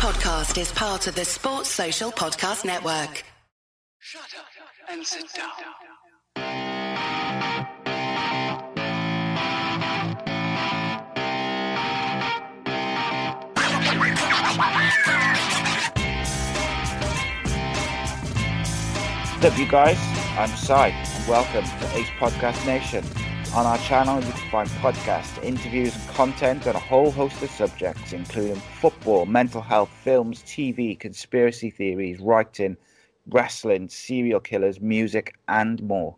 podcast is part of the Sports Social Podcast Network. Shut up and sit down. What's up, you guys? I'm Si, and welcome to Ace Podcast Nation. On our channel, you can find podcasts, interviews, and content on a whole host of subjects, including football, mental health, films, TV, conspiracy theories, writing, wrestling, serial killers, music, and more.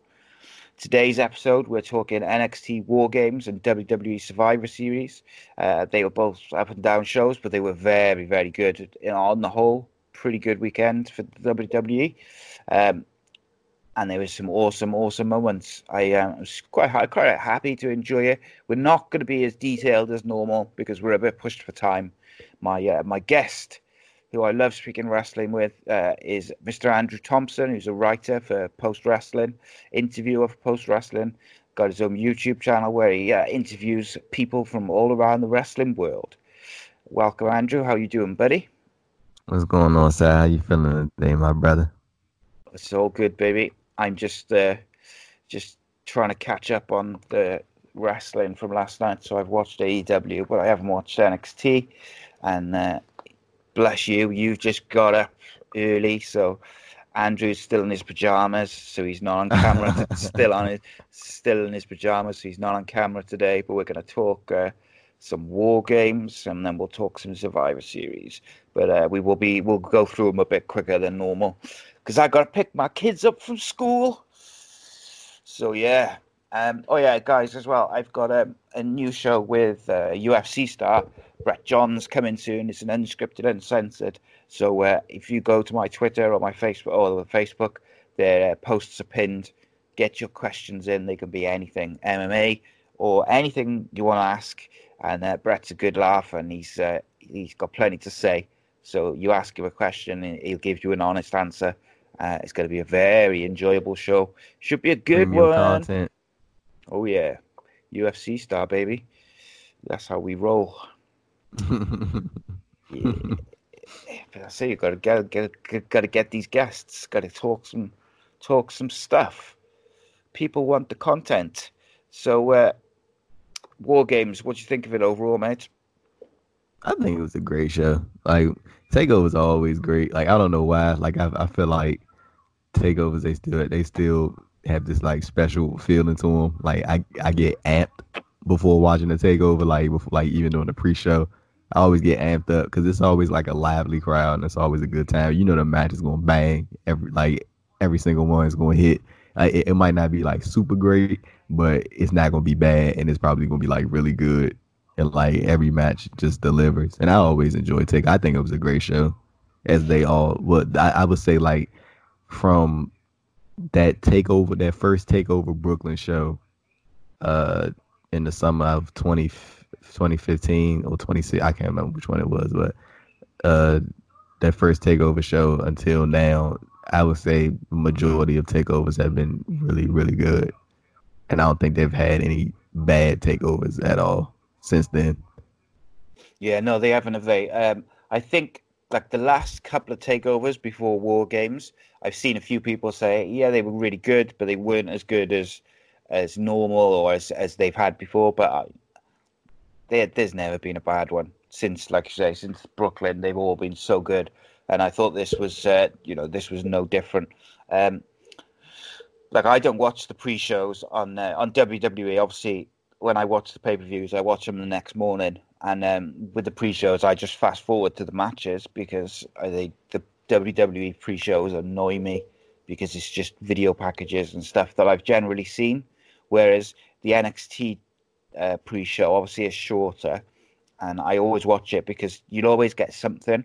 Today's episode, we're talking NXT War Games and WWE Survivor Series. Uh, they were both up and down shows, but they were very, very good. You know, on the whole, pretty good weekend for WWE. Um, and there was some awesome, awesome moments. I um, was quite, quite happy to enjoy it. We're not going to be as detailed as normal because we're a bit pushed for time. My uh, my guest, who I love speaking wrestling with, uh, is Mr. Andrew Thompson, who's a writer for Post Wrestling, interviewer for Post Wrestling. Got his own YouTube channel where he uh, interviews people from all around the wrestling world. Welcome, Andrew. How you doing, buddy? What's going on, sir? How you feeling today, my brother? It's all good, baby. I'm just uh, just trying to catch up on the wrestling from last night. So I've watched AEW, but I haven't watched NXT. And uh, bless you, you've just got up early. So Andrew's still in his pajamas, so he's not on camera. still on his, still in his pajamas, so he's not on camera today. But we're going to talk uh, some war games, and then we'll talk some Survivor Series. But uh, we will be we'll go through them a bit quicker than normal because I got to pick my kids up from school. So yeah. Um, oh yeah, guys, as well. I've got a, a new show with uh, UFC star Brett Johns coming soon. It's an unscripted, uncensored. So uh, if you go to my Twitter or my Facebook or the Facebook, their uh, posts are pinned. Get your questions in. They can be anything, MMA or anything you want to ask. And uh, Brett's a good laugh, and he's uh, he's got plenty to say. So you ask him a question, and he'll give you an honest answer. Uh, it's going to be a very enjoyable show. Should be a good Premium one. content. Oh yeah, UFC star baby. That's how we roll. Yeah. but I say you got to get, get got to get these guests. Got to talk some talk some stuff. People want the content. So, uh, War Games. What do you think of it overall, mate? I think it was a great show. Like takeovers are always great. Like I don't know why. Like I, I feel like takeovers they still they still have this like special feeling to them. Like I I get amped before watching the takeover. Like before like even during the pre-show, I always get amped up because it's always like a lively crowd and it's always a good time. You know the match is gonna bang every like every single one is gonna hit. Like, it, it might not be like super great, but it's not gonna be bad and it's probably gonna be like really good and like every match just delivers. And I always enjoy take. I think it was a great show, as they all would. I, I would say like from that takeover, that first takeover Brooklyn show, uh, in the summer of 20, 2015 or 26, I can't remember which one it was, but uh, that first takeover show until now, I would say majority of takeovers have been really, really good. And I don't think they've had any bad takeovers at all since then. Yeah, no, they haven't. Have they? Um, I think like the last couple of takeovers before War Games, I've seen a few people say, yeah, they were really good, but they weren't as good as as normal or as as they've had before. But I, there, there's never been a bad one since, like you say, since Brooklyn. They've all been so good, and I thought this was, uh, you know, this was no different. Um, like I don't watch the pre-shows on uh, on WWE. Obviously, when I watch the pay-per-views, I watch them the next morning, and um, with the pre-shows, I just fast forward to the matches because I think the WWE pre-shows annoy me because it's just video packages and stuff that I've generally seen, whereas the NXT uh, pre-show obviously is shorter, and I always watch it because you'll always get something,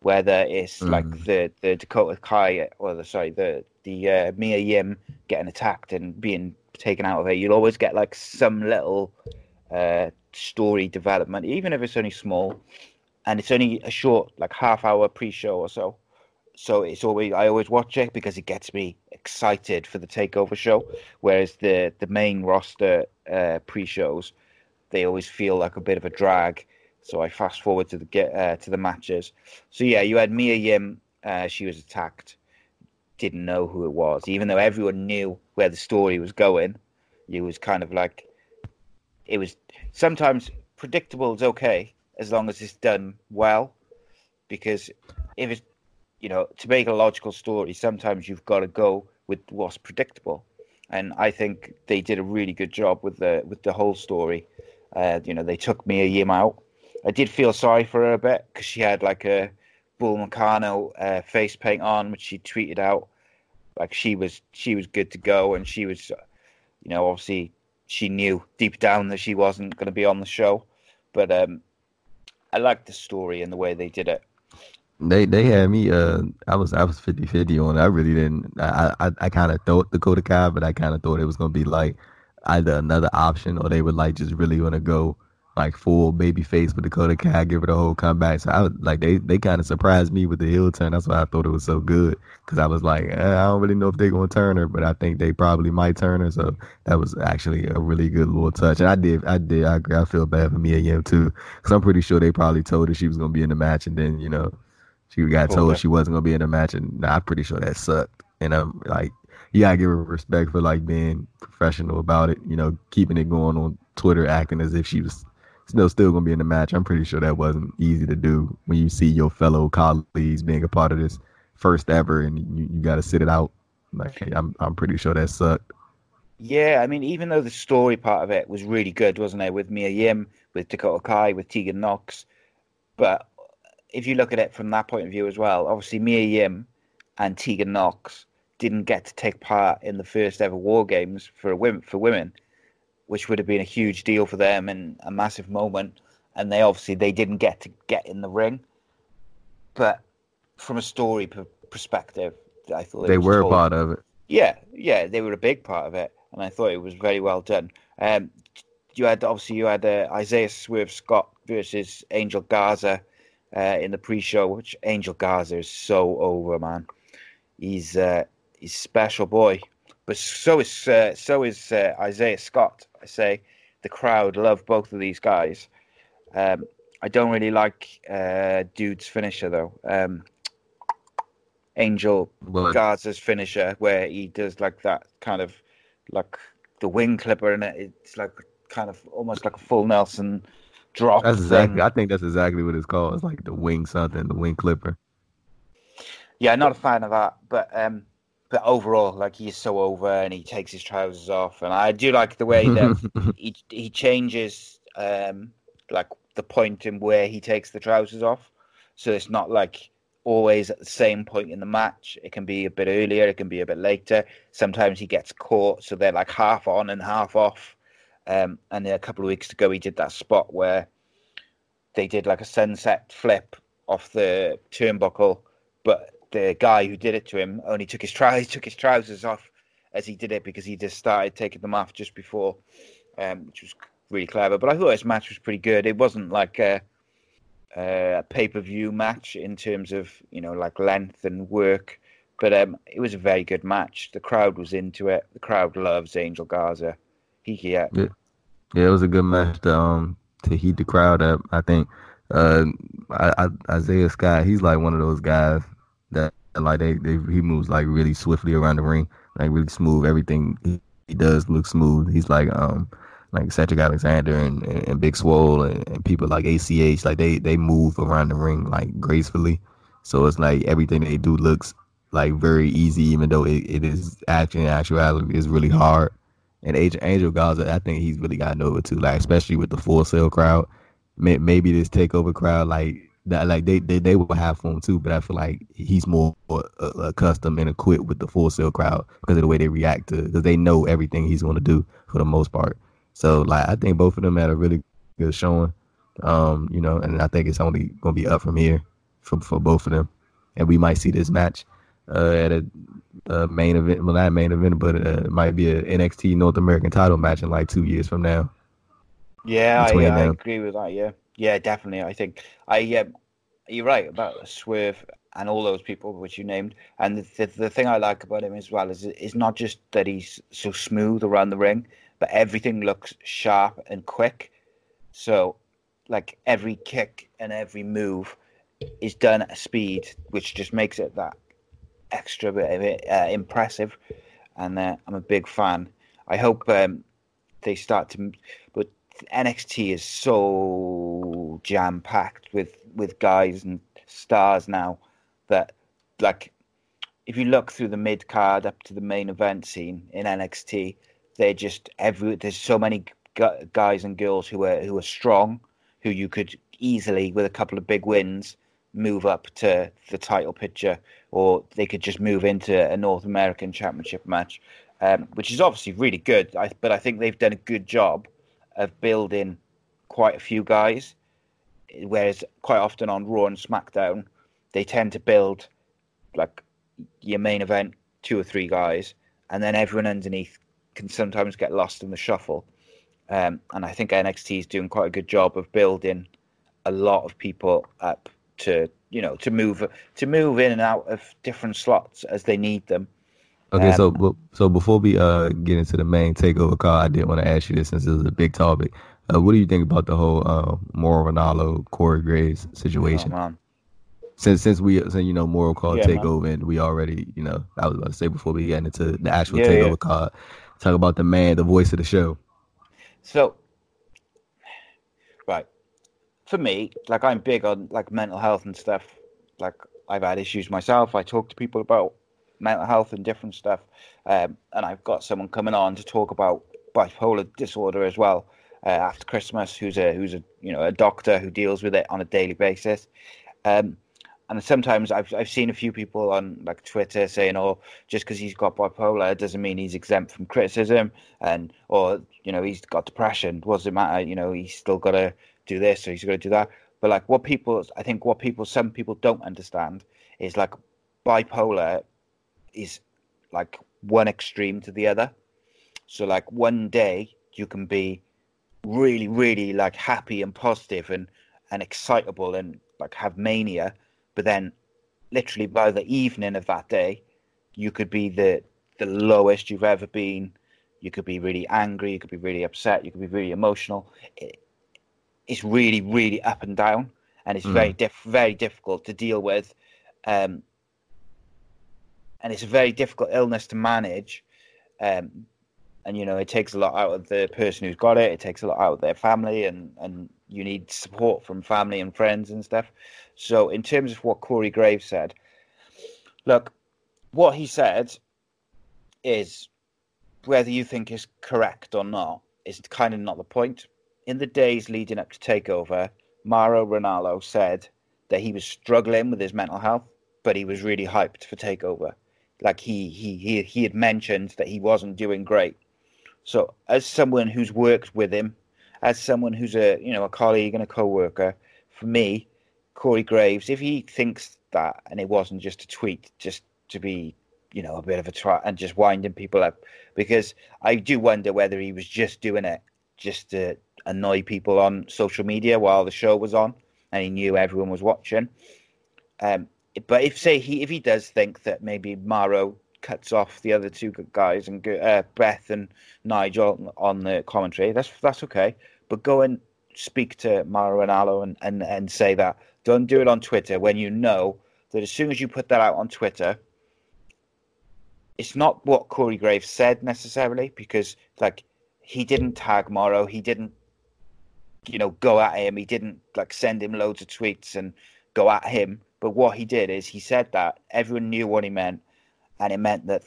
whether it's like the the Dakota Kai or the sorry the the uh, Mia Yim getting attacked and being taken out of it. You'll always get like some little uh, story development, even if it's only small, and it's only a short like half hour pre-show or so. So it's always I always watch it because it gets me excited for the takeover show. Whereas the the main roster uh, pre-shows, they always feel like a bit of a drag. so I fast forward to the get uh, to the matches. So yeah, you had Mia Yim. Uh, she was attacked. Didn't know who it was, even though everyone knew where the story was going. It was kind of like it was sometimes predictable is okay as long as it's done well, because if it's you know to make a logical story, sometimes you've got to go with what's predictable, and I think they did a really good job with the with the whole story. Uh, you know, they took Mia Yim out I did feel sorry for her a bit because she had like a Bull Nakano uh, face paint on, which she tweeted out. Like she was, she was good to go, and she was, you know, obviously she knew deep down that she wasn't going to be on the show. But um, I liked the story and the way they did it. They they had me. Uh, I was I was 50-50 on it. I really didn't. I I, I kind of thought Dakota Kai, but I kind of thought it was gonna be like either another option or they were like just really gonna go like full baby face with Dakota Kai, give her a whole comeback. So I was like, they they kind of surprised me with the heel turn. That's why I thought it was so good because I was like, eh, I don't really know if they're gonna turn her, but I think they probably might turn her. So that was actually a really good little touch. And I did, I did, I agree. I feel bad for Mia Yim too because I'm pretty sure they probably told her she was gonna be in the match, and then you know she got told okay. she wasn't gonna be in the match, and nah, I'm pretty sure that sucked. And I'm like, you gotta give her respect for like being professional about it. You know, keeping it going on Twitter, acting as if she was still still gonna be in the match. I'm pretty sure that wasn't easy to do when you see your fellow colleagues being a part of this first ever, and you, you got to sit it out. Like I'm I'm pretty sure that sucked. Yeah, I mean, even though the story part of it was really good, wasn't it, with Mia Yim, with Dakota Kai, with Tegan Nox, but if you look at it from that point of view as well, obviously Mia Yim and Tegan Nox didn't get to take part in the first ever War Games for a women for women which would have been a huge deal for them and a massive moment. And they obviously they didn't get to get in the ring, but from a story perspective, I thought they were a part of it. Yeah, yeah, they were a big part of it, and I thought it was very well done. Um, you had obviously you had uh, Isaiah Swerve Scott versus Angel Garza uh, in the pre-show, which Angel Garza is so over, man. He's uh, he's special boy, but so is uh, so is uh, Isaiah Scott. I say the crowd love both of these guys. Um, I don't really like uh, Dude's finisher though. Um, Angel what? Garza's finisher, where he does like that kind of like the wing clipper, and it. it's like kind of almost like a full Nelson drop. That's exactly. Thing. I think that's exactly what it's called. It's like the wing something, the wing clipper. Yeah, not a fan of that, but um, but overall, like he's so over and he takes his trousers off, and I do like the way that he he changes um like the point in where he takes the trousers off, so it's not like always at the same point in the match. It can be a bit earlier, it can be a bit later. Sometimes he gets caught, so they're like half on and half off. Um, and a couple of weeks ago, he did that spot where they did like a sunset flip off the turnbuckle, but the guy who did it to him only took his trousers took his trousers off as he did it because he just started taking them off just before, um, which was really clever. But I thought his match was pretty good. It wasn't like a, a pay per view match in terms of you know like length and work, but um, it was a very good match. The crowd was into it. The crowd loves Angel Garza. He yeah. yeah, yeah, it was a good match to um to heat the crowd up. I think uh, I, I, Isaiah Scott, he's like one of those guys that like they, they he moves like really swiftly around the ring, like really smooth. Everything he, he does looks smooth. He's like um like Cedric Alexander and, and, and Big Swole and, and, people like ACH, like they they move around the ring like gracefully. So it's like everything they do looks like very easy, even though it, it is actually in actuality is really hard. And Angel, Angel Garza, I think he's really gotten over too, like especially with the Full Sail crowd. Maybe this takeover crowd, like that like they, they they will have fun too, but I feel like he's more uh, accustomed and equipped with the Full Sail crowd because of the way they react to because they know everything he's going to do for the most part. So like I think both of them had a really good showing, um, you know, and I think it's only going to be up from here for for both of them, and we might see this match uh, at a, a, main event, well not main event, but uh, it might be a NXT North American title match in like two years from now. Yeah, I, I agree with that. Yeah. Yeah, definitely. I think I um, you're right about Swerve and all those people which you named. And the, the, the thing I like about him as well is is not just that he's so smooth around the ring, but everything looks sharp and quick. So like every kick and every move is done at a speed which just makes it that extra bit uh, impressive. And uh, I'm a big fan. I hope um, they start to, but NXT is so jam packed with with guys and stars now that like if you look through the mid card up to the main event scene in NXT, they're just every there's so many gu- guys and girls who are who are strong, who you could easily with a couple of big wins move up to the title picture, or they could just move into a North American Championship match, um, which is obviously really good. I, but I think they've done a good job of building quite a few guys, whereas quite often on Raw and SmackDown, they tend to build like your main event two or three guys, and then everyone underneath can sometimes get lost in the shuffle. Um, and I think NXT is doing quite a good job of building a lot of people up to you know to move to move in and out of different slots as they need them. Okay, Um, so so before we uh get into the main takeover call, I did want to ask you this since it was a big topic. Uh, what do you think about the whole uh, Mauro Ranallo Corey Graves situation? Oh, man. since since we since you know Mauro called Yeah, man. takeover and we already you know I was about to say before we get into the actual Yeah, takeover yeah. card, talk about the man, the voice of the show. So, right, for me, like I'm big on like mental health and stuff. Like I've had issues myself. I talk to people about mental health and different stuff, um, and I've got someone coming on to talk about bipolar disorder as well uh, after Christmas. Who's a who's a you know a doctor who deals with it on a daily basis. Um, and sometimes I've I've seen a few people on like Twitter saying, "Oh, just because he's got bipolar doesn't mean he's exempt from criticism," and or you know he's got depression. What does it matter? You know he's still got to do this or he's got to do that. But like what people, I think what people, some people don't understand is like bipolar is like one extreme to the other. So like one day you can be really, really like happy and positive and and excitable and like have mania, but then literally by the evening of that day, you could be the the lowest you've ever been. You could be really angry. You could be really upset. You could be really emotional. It, it's really, really up and down, and it's very diff- very difficult to deal with. Um, and it's a very difficult illness to manage. Um, and you know, it takes a lot out of the person who's got it. It takes a lot out of their family, and and you need support from family and friends and stuff. So, in terms of what Corey Graves said, look, what he said is whether you think is correct or not is kind of not the point. In the days leading up to takeover, Mauro Ranallo said that he was struggling with his mental health, but he was really hyped for takeover. Like he he he he had mentioned that he wasn't doing great. So, as someone who's worked with him, as someone who's a you know a colleague and a co-worker, for me, Corey Graves, if he thinks that and it wasn't just a tweet, just to be you know a bit of a try and just winding people up, because I do wonder whether he was just doing it just to annoy people on social media while the show was on and he knew everyone was watching. Um, but if say he if he does think that maybe Mauro cuts off the other two guys and uh, Beth and Nigel on the commentary, that's that's okay. But go and speak to Mauro Ranallo and, and, and say that. Don't do it on Twitter when you know that as soon as you put that out on Twitter, it's not what Corey Graves said necessarily because like he didn't tag Mauro, he didn't you know go at him, he didn't like send him loads of tweets and go at him. But what he did is he said that everyone knew what he meant, and it meant that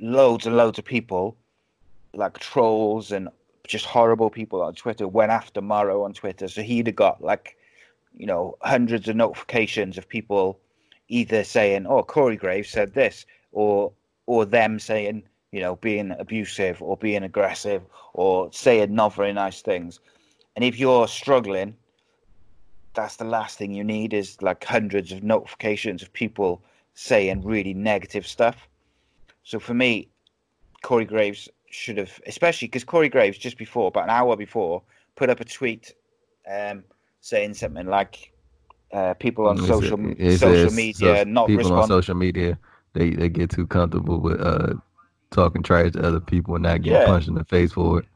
loads and loads of people, like trolls and just horrible people on Twitter, went after Mauro on Twitter. So he'd have got like, you know, hundreds of notifications of people either saying, "Oh, Corey Graves said this," or or them saying, you know, being abusive or being aggressive or saying not very nice things. And if you're struggling, that's the last thing you need is like hundreds of notifications of people saying really negative stuff. So for me, Corey Graves should have, especially because Corey Graves just before, about an hour before, put up a tweet um, saying something like, uh, "People on It social it social media so- not people on social media they they get too comfortable with uh talking trash to other people and not getting Yeah. punched in the face for it.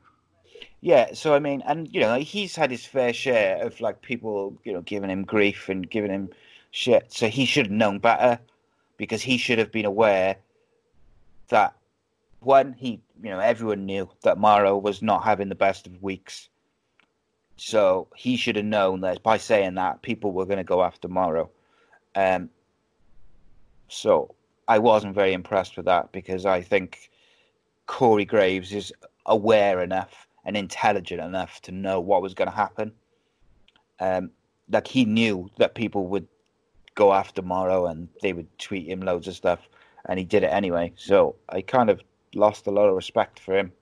Yeah, so I mean, and you know, he's had his fair share of like people, you know, giving him grief and giving him shit. So he should have known better because he should have been aware that one, he, you know, everyone knew that Mauro was not having the best of weeks. So he should have known that by saying that, people were going to go after Mauro. Um, so I wasn't very impressed with that because I think Corey Graves is aware enough and intelligent enough to know what was going to happen. Um, like he knew that people would go after Mauro and they would tweet him loads of stuff, and he did it anyway. So I kind of lost a lot of respect for him.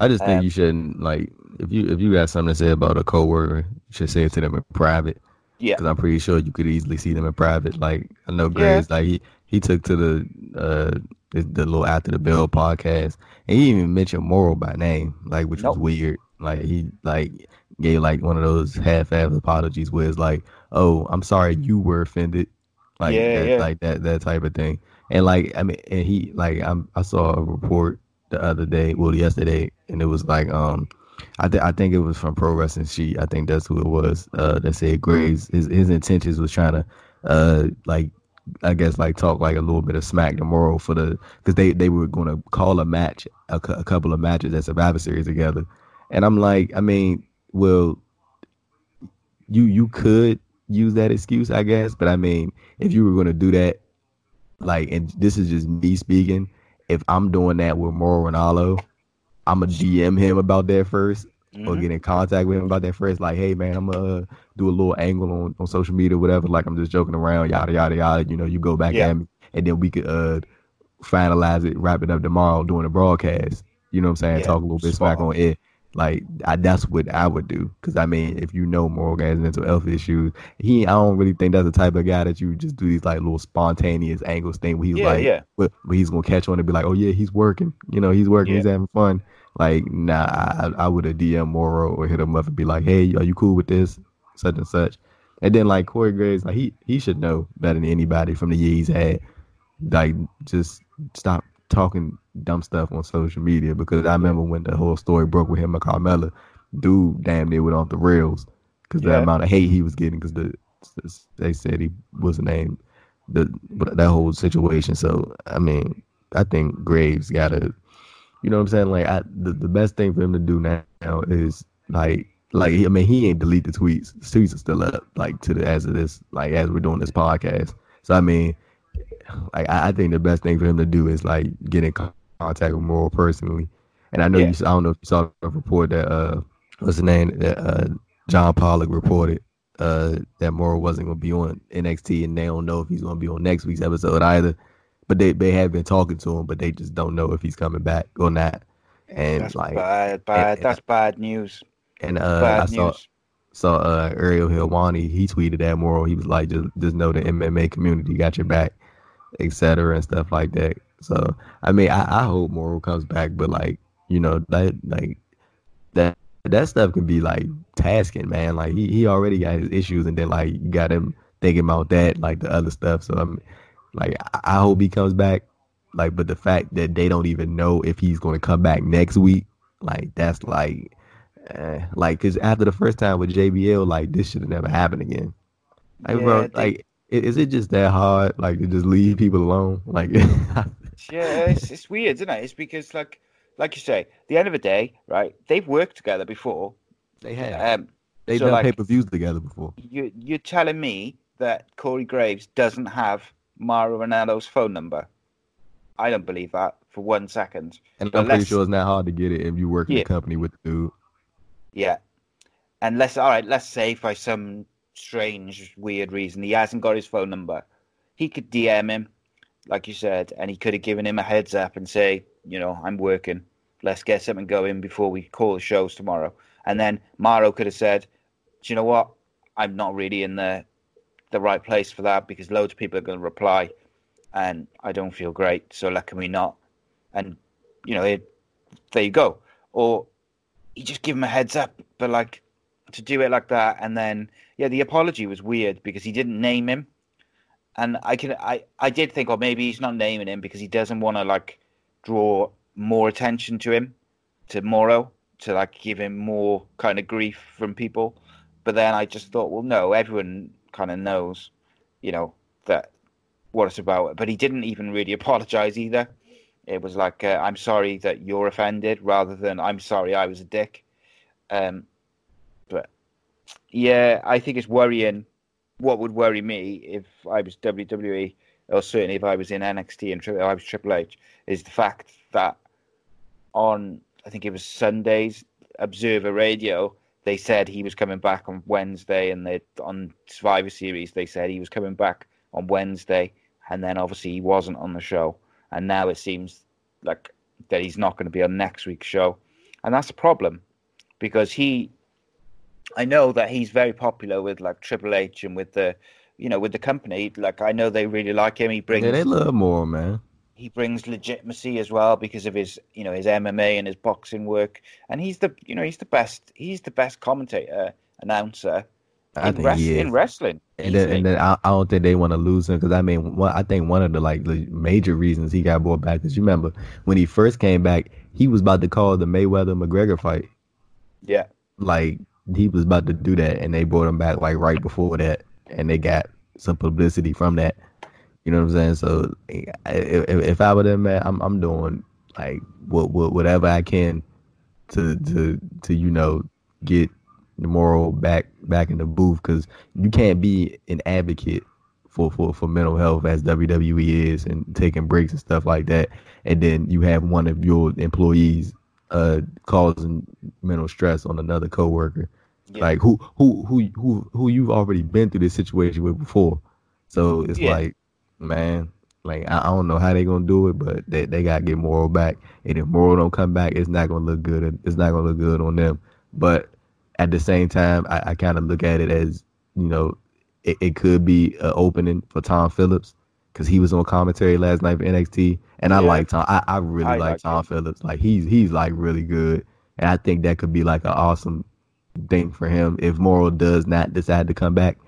I just think Um, you shouldn't like if you if you got something to say about a coworker, you should say it to them in private. Yeah. because I'm pretty sure you could easily see them in private. Like I know Graves, like he he took to the uh the, the little after the bell podcast, and he even mentioned Mauro by name, like which Nope. was weird. Like he like gave like one of those half-ass apologies where it's like, oh, I'm sorry you were offended, like Yeah, that, yeah. like that that type of thing. And like I mean, and he like I'm I saw a report the other day, well yesterday, and it was like um I, th- I think it was from Pro Wrestling Sheet. I think that's who it was. Uh, that said Graves his his intentions was trying to uh like I guess like talk like a little bit of smack tomorrow for the because they they were going to call a match a, a couple of matches at Survivor Series together, and I'm like I mean well you you could use that excuse I guess, but I mean if you were going to do that like and this is just me speaking if I'm doing that with Mauro Ranallo, I'm gonna DM him about that first or Mhm. get in contact with him about that first. Like, hey man, I'm gonna uh, do a little angle on, on social media, whatever. Like I'm just joking around, yada yada yada. You know, you go back Yeah. at me, and then we could uh finalize it, wrap it up tomorrow during the broadcast. You know what I'm saying? Yeah, Talk a little bit smack on it. Like I, that's what I would do. Cause I mean, if you know Morgan has mental health issues, he I don't really think that's the type of guy that you just do these like little spontaneous angles thing where he's Yeah, like, yeah. where, where he's gonna catch on and be like, oh yeah, he's working. You know, he's working. Yeah. He's having fun. Like, nah, I, I would have DM Mauro or hit him up and be like, hey, are you cool with this? Such and such. And then like Corey Graves, like he he should know better than anybody from the year he's had. Like, just stop talking dumb stuff on social media because I remember when the whole story broke with him and Carmella, dude damn near went off the rails because the amount of hate he was getting because the they said he was named the that whole situation. So I mean, I think Graves gotta, you know what I'm saying? Like I, the the best thing for him to do now is like like I mean he ain't delete the tweets. The tweets are still up like to the as of this like as we're doing this podcast. So I mean, like I, I think the best thing for him to do is like get in contact with Mauro personally. And I know Yeah. you. I don't know if you saw a report that uh what's the name that uh John Pollock reported uh that Mauro wasn't going to be on NXT and they don't know if he's going to be on next week's episode either. But they they have been talking to him, but they just don't know if he's coming back or not. And That's like bad, bad. and- That's bad news. and uh I bad saw news. saw uh Ariel Helwani, he tweeted that Mauro. He was like, just just know the MMA community got your back, etc. and stuff like that. So I mean, I, I hope Mauro comes back, but like you know that like that that stuff can be like tasking, man. Like he he already got his issues, and then like you got him thinking about that, like the other stuff. So I'm like, I, hope he comes back. Like, but the fact that they don't even know if he's going to come back next week, like that's like uh, like, cause after the first time with JBL, like this should have never happened again. Like, Yeah, bro, like, is it just that hard, like, to just leave people alone? Like, Yeah, it's, it's weird, isn't it? It's because, like, like you say, the end of the day, right? They've worked together before. they have, Um, they've so, done like- pay per views together before. you you're telling me that Corey Graves doesn't have Mauro Ranallo's phone number? I don't believe that for one second. And I'm pretty sure it's not hard to get it if you work in Yeah. a company with the dude. Yeah. And let's all right, let's say by some strange, weird reason he hasn't got his phone number. He could DM him, like you said, and he could have given him a heads up and say, you know, I'm working. Let's get something going before we call the shows tomorrow. And then Mauro could have said, Do you know what? I'm not really in the the right place for that because loads of people are going to reply, and I don't feel great. So let can we not? And you know, it, there you go. Or you just give him a heads up, but like to do it like that, and then yeah, the apology was weird because he didn't name him, and I can I I did think, oh, maybe he's not naming him because he doesn't want to like draw more attention to him, to Mauro, to like give him more kind of grief from people. But then I just thought, well, no, everyone kind of knows, you know, that what it's about. But he didn't even really apologize either. It was like, uh, I'm sorry that you're offended, rather than I'm sorry I was a dick. Um, but yeah, I think it's worrying. What would worry me if I was WWE, or certainly if I was in NXT and Tri- I was Triple H, is the fact that on I think it was Sunday's Observer Radio, they said he was coming back on Wednesday, and they on Survivor Series they said he was coming back on Wednesday, and then obviously he wasn't on the show, and now it seems like that he's not going to be on next week's show, and that's a problem because he, I know that he's very popular with like Triple H and with the, you know, with the company. Like I know they really like him. He brings they love more, man. He brings legitimacy as well because of his you know his MMA and his boxing work. And he's the you know he's the best he's the best commentator announcer I in, think wrest- in wrestling. And then, and then I, I don't think they want to lose him because I mean, one, I think one of the like the major reasons he got brought back is you remember when he first came back, he was about to call the Mayweather McGregor fight. yeah. Like he was about to do that, and they brought him back like right before that, and they got some publicity from that. You know what I'm saying? So if, if I were them, man, I'm I'm doing like what, what whatever I can to to to you know get the Mauro back back in the booth because you can't be an advocate for, for for mental health as WWE is and taking breaks and stuff like that, and then you have one of your employees uh causing mental stress on another coworker. Yeah. Like who who who who who you've already been through this situation with before. So it's Yeah. like, man, like I, I don't know how they gonna do it, but they, they gotta get Mauro back. And if Mauro don't come back, it's not gonna look good. It's not gonna look good on them. But at the same time, I, I kind of look at it as you know, it, it could be an opening for Tom Phillips because he was on commentary last night for NXT, and I like Tom. I, I really I like like Tom him. Phillips. Like he's he's like really good, and I think that could be like an awesome thing for him if Mauro does not decide to come back.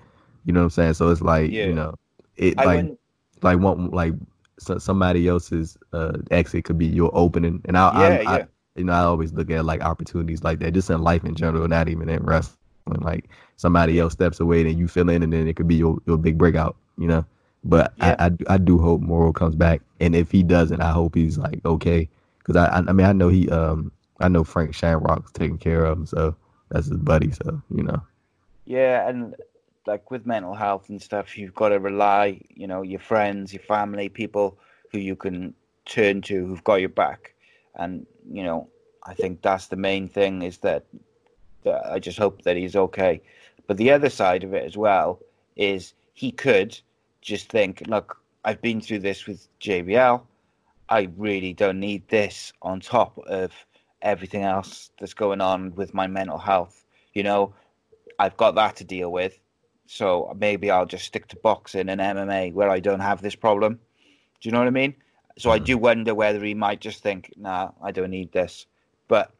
You know what I'm saying? So it's like Yeah. you know, it I like like one like so, somebody else's uh exit could be your opening, and I, yeah I, I you know I always look at like opportunities like that just in life in general, not even in wrestling. Like somebody else steps away, and you fill in, and then it could be your, your big breakout. You know. But Yeah. I, I I do hope Mauro comes back, and if he doesn't, I hope he's like okay, because I I I mean I know he um I know Frank Shamrock's taking care of him, so that's his buddy. So you know. yeah and like with mental health and stuff you've got to rely you know your friends your family people who you can turn to who've got your back. And you know i think that's the main thing is that, that i just hope that he's okay. But the other side of it as well is he could just think look i've been through this with jbl i really don't need this on top of everything else that's going on with my mental health. You know I've got that to deal with. So maybe I'll just stick to boxing and MMA where I don't have this problem. Do you know what I mean? So I do wonder whether he might just think, nah, I don't need this. But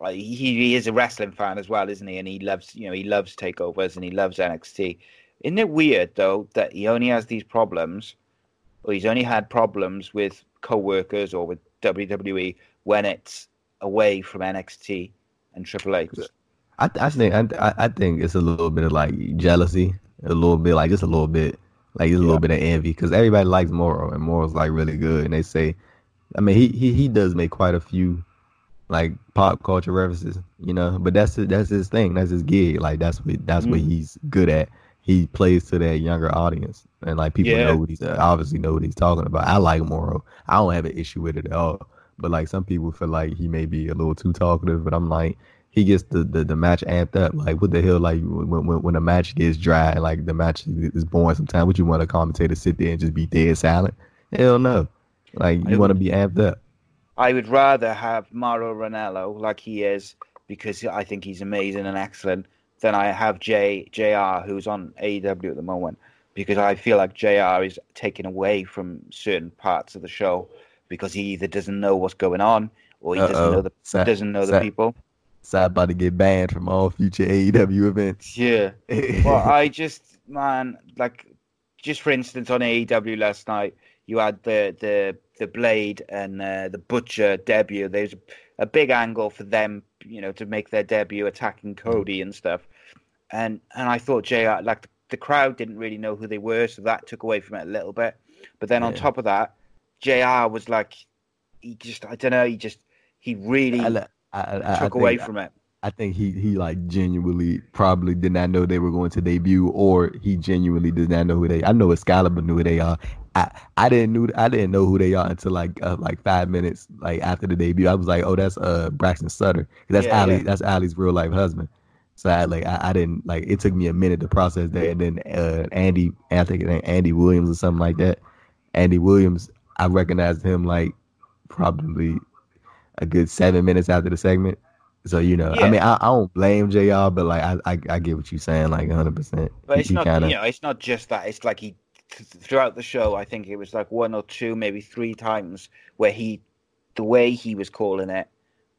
uh, he, he is a wrestling fan as well, isn't he? And he loves, you know, he loves takeovers and he loves NXT. Isn't it weird though that he only has these problems, or he's only had problems with co-workers or with WWE when it's away from NXT and Triple H? I, I think I, I think it's a little bit of like jealousy, a little bit like just a little bit like just a little bit of envy because everybody likes Mauro and Mauro's like really good and they say, I mean he he he does make quite a few like pop culture references, you know, but that's his, that's his thing, that's his gig, like that's what that's what Mhm. he's good at. He plays to that younger audience and like people Yeah. know what he's uh, obviously know what he's talking about. I like Mauro, I don't have an issue with it at all, but like some people feel like he may be a little too talkative, but I'm like he gets the, the, the match amped up. Like what the hell? Like when when when the match gets dry, like the match is boring. Sometimes would you want a commentator to sit there and just be dead silent? Hell no. Like you want to be amped up. I would rather have Mauro Ranallo like he is because I think he's amazing and excellent than I have J JR who's on AEW at the moment because I feel like JR is taken away from certain parts of the show because he either doesn't know what's going on or he doesn't know the Sa- doesn't know the people. So about to get banned from all future AEW events. Yeah. well, I just man, like, just for instance, on AEW last night, you had the the the Blade and uh, the Butcher debut. There's a, a big angle for them, you know, to make their debut attacking Cody and stuff. And and I thought JR like the, the crowd didn't really know who they were, so that took away from it a little bit. But then on top of that, JR was like he just I don't know, he just he really I, I, I, I took think- away from it. I think he he like genuinely probably did not know they were going to debut, or he genuinely did not know who they. I know Excalibur knew who they are. I I didn't knew I didn't know who they are until like uh, like five minutes like after the debut. I was like, oh, that's uh Braxton Sutter. That's Yeah, Allie. yeah. That's Allie's real life husband. So I like I, I didn't like it took me a minute to process that. And then uh Andy, I think it ain't Andy Williams or something like that. Andy Williams, I recognized him like probably a good seven minutes after the segment. So you know, Yeah. I mean, I, I don't blame Jr. But like, I I, I get what you're saying, like 100. percent But it's not, kinda, you know, it's not just that. It's like he throughout the show. I think it was like one or two, maybe three times where he, the way he was calling it,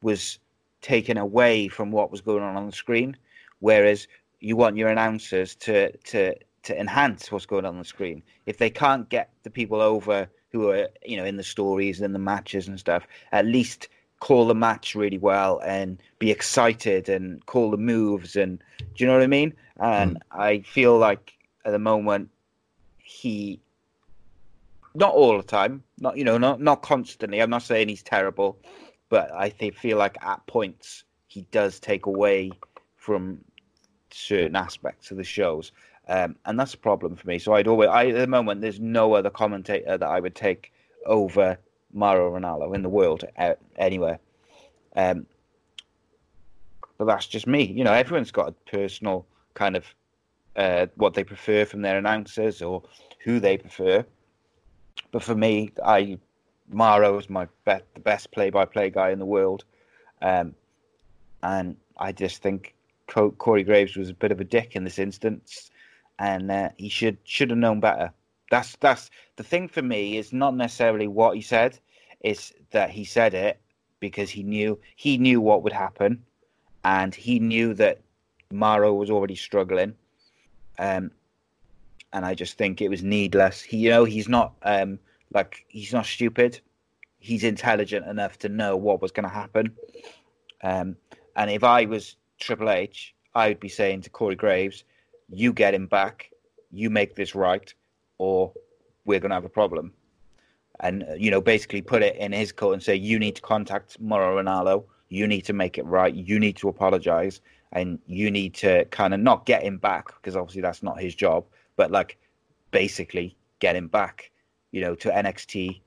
was taken away from what was going on on the screen. Whereas you want your announcers to to to enhance what's going on on the screen. If they can't get the people over who are you know in the stories and the matches and stuff, at least call the match really well and be excited and call the moves and do you know what I mean? And I feel like at the moment he not all the time, not you know, not not constantly. I'm not saying he's terrible, but I think feel like at points he does take away from certain aspects of the shows. Um, and that's a problem for me. So I'd always, I, at the moment, there's no other commentator that I would take over Mauro Ranallo in the world uh, anywhere. Um, but that's just me. You know, everyone's got a personal kind of uh, what they prefer from their announcers or who they prefer. But for me, I Mauro is my be- the best play-by-play guy in the world, um, and I just think Co- Corey Graves was a bit of a dick in this instance, and uh, he should should have known better. That's that's the thing for me. Is not necessarily what he said; it's that he said it because he knew he knew what would happen, and he knew that Mauro was already struggling. Um, and I just think it was needless. He, you know, he's not um like he's not stupid. He's intelligent enough to know what was going to happen. Um, and if I was Triple H, I would be saying to Corey Graves, "You get him back. You make this right, or we're going to have a problem." And uh, you know, basically put it in his court and say, "You need to contact Mauro Ranallo. You need to make it right. You need to apologize, and you need to kind of not get him back because obviously that's not his job, but like basically get him back." You know, to NXT.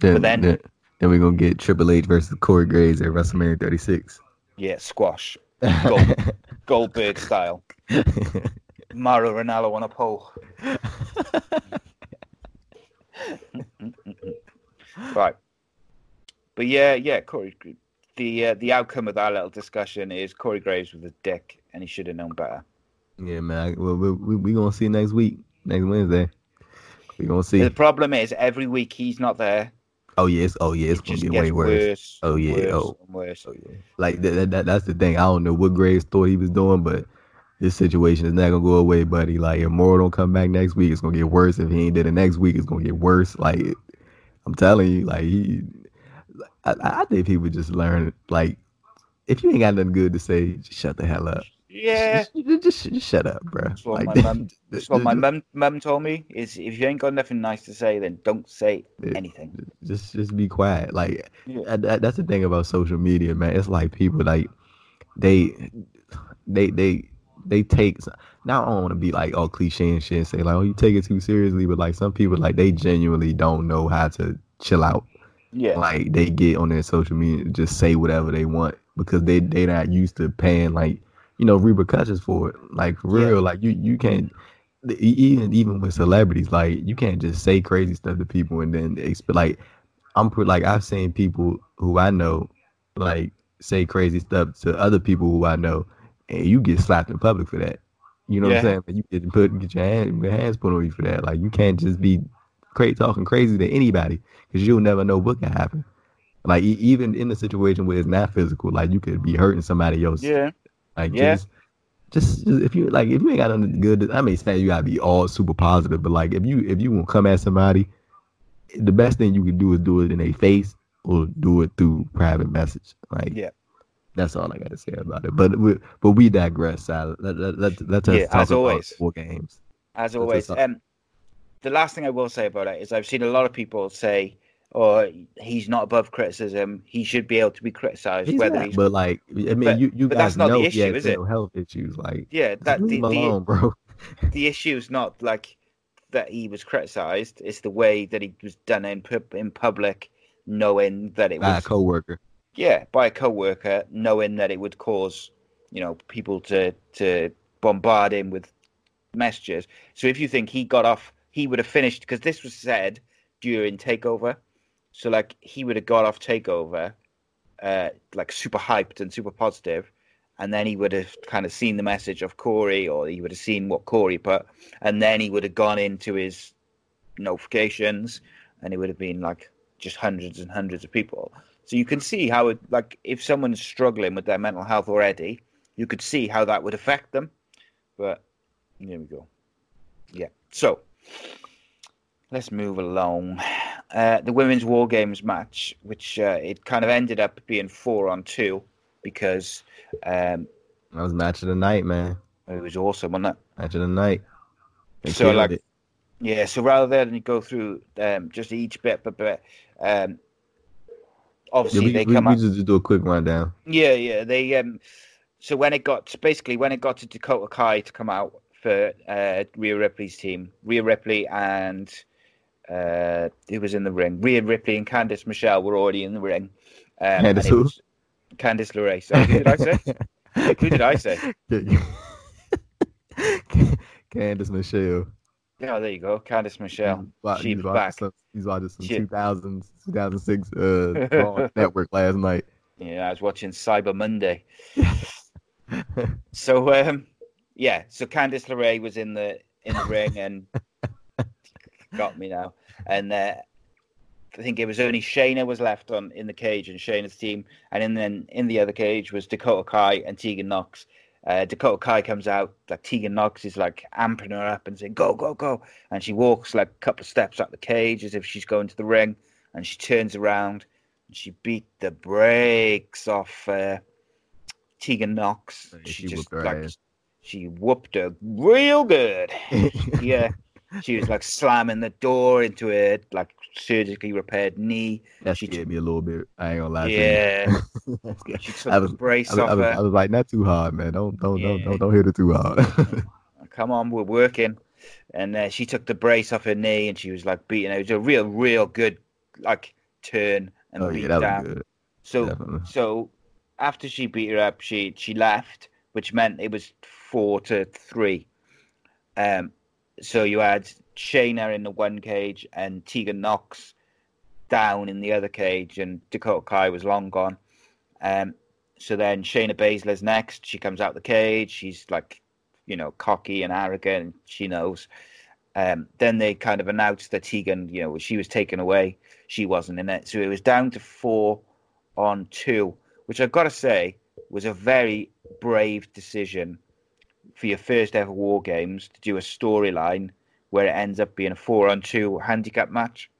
Then, but then- then, then we're gonna get Triple H versus Corey Graves at WrestleMania 36. Yeah, squash, Gold, Goldberg style. Mauro Ranallo on a pole. right. But yeah, yeah, Corey. The uh, the outcome of that little discussion is Corey Graves with a dick, and he should have known better. yeah, man. Well, we we, we gonna see next week, next Wednesday. We're gonna see. The problem is every week he's not there. Oh yes, oh yeah, it's it gonna get way worse. worse. Oh, yeah, worse oh. worse. Like that, that, that, that's the thing. I don't know what Graves thought he was doing, but this situation is not gonna go away, buddy. Like if Moore don't come back next week, it's gonna get worse. If he ain't did it next week, it's gonna get worse. Like I'm telling you, like he, I, I think people just learn. Like if you ain't got nothing good to say, just shut the hell up. Yeah. just, just, just, shut up, bro. That's what Like, my mum. That's what my just- mum mum told me. Is if you ain't got nothing nice to say, then don't say anything. just just be quiet like Yeah. that- that- that's the thing about social media man it's like people like they they they they take now i don't want to be like all cliche and shit and say like oh you take it too seriously but like some people like they genuinely don't know how to chill out Yeah. like they get on their social media and just say whatever they want because they they not used to paying like you know repercussions for it like for Yeah. real like you you can't even even with celebrities like you can't just say crazy stuff to people and then exp- like i'm like i've seen people who i know like say crazy stuff to other people who i know and you get slapped in public for that you know Yeah. what i'm saying you get put get your, hand, your hands put on you for that like you can't just be crazy talking crazy to anybody because you'll never know what can happen like e- even in a situation where it's not physical like you could be hurting somebody else Yeah. like Yeah. just, just just if you like if you ain't got nothing good, I mean, say you gotta be all super positive, but like if you if you want to come at somebody, the best thing you can do is do it in a face or do it through private message. Like Yeah. That's all I got to say about it. But we, but we digress. Let, let, let, let us Yeah, talk as about always. four games. As always. Um, the last thing I will say about it is I've seen a lot of people say, "Oh, he's not above criticism. He should be able to be criticized. He's whether not, he's but like, I mean, But- you, you but guys that's not the know he issue, is it? health issues. Like, yeah, that the, the, alone, bro. the issue is not like that he was criticised. It's the way that he was done in in public, knowing that it By a was coworker. Yeah by a co-worker, knowing that it would cause you know people to to bombard him with messages. So if you think he got off, he would have finished because this was said during Takeover. So like he would have got off Takeover, uh, like super hyped and super positive, and then he would have kind of seen the message of Corey, or he would have seen what Corey put, and then he would have gone into his notifications, and it would have been like just hundreds and hundreds of people. So you can see how it like if someone's struggling with their mental health already, you could see how that would affect them. But here we go. Yeah. So let's move along. Uh, the women's war games match, which uh, it kind of ended up being four on two because um, That was match of the night, man. it was awesome, wasn't it? Match of the night. They So, like, it. Yeah, so rather than go through um, just each bit by bit, um, obviously we, they we, come we up. just do a quick rundown. Yeah, yeah. They um, so when it got basically when it got to Dakota Kai to come out for uh, Rhea Ripley's team, Rhea Ripley and uh, who was in the ring? Rhea Ripley and Candice Michelle were already in the ring. Um, and Candice who? Candice LeRae. So who did I say? Who did I say? Candice Michelle. Yeah, there you go, Candice Michelle. She's he's back. Some, he's watching some Shit. 2000s, 2006 uh, Network last night. Yeah, I was watching Cyber Monday. So um, yeah, so Candice LeRae was in the in the ring and got me now, and uh, I think it was only Shayna was left on in the cage and Shayna's team, and in then in the other cage was Dakota Kai and Tegan Nox. Uh, Dakota Kai comes out, like Tegan Nox is like amping her up and saying "Go, go, go," and she walks like a couple of steps out the cage as if she's going to the ring, and she turns around and she beat the brakes off uh, Tegan Nox. She, she just like she whooped her real good. yeah, she was like slamming the door into a like surgically repaired knee. That She scared me a little bit. I ain't gonna lie. Yeah, to you. That she took I was, the brace I was, I off was, her. I was like, not too hard, man. Don't don't don't don't, don't hit it too hard. come on, we're working. And uh, she took the brace off her knee and she was like beating. It was a real, real good like turn and oh beat yeah, that down. was good. So, Definitely. so after she beat her up, she she left, which meant it was four to three. Um, so you had Shayna in the one cage and Tegan Nox down in the other cage, and Dakota Kai was long gone. Um, so then Shayna Baszler's next. She comes out the cage. She's like, you know, cocky and arrogant. She knows. Um, then they kind of announced that Tegan, you know, she was taken away. She wasn't in it. So it was down to four on two, which I've got to say was a very brave decision for your first ever War Games to do a storyline where it ends up being a four on two handicap match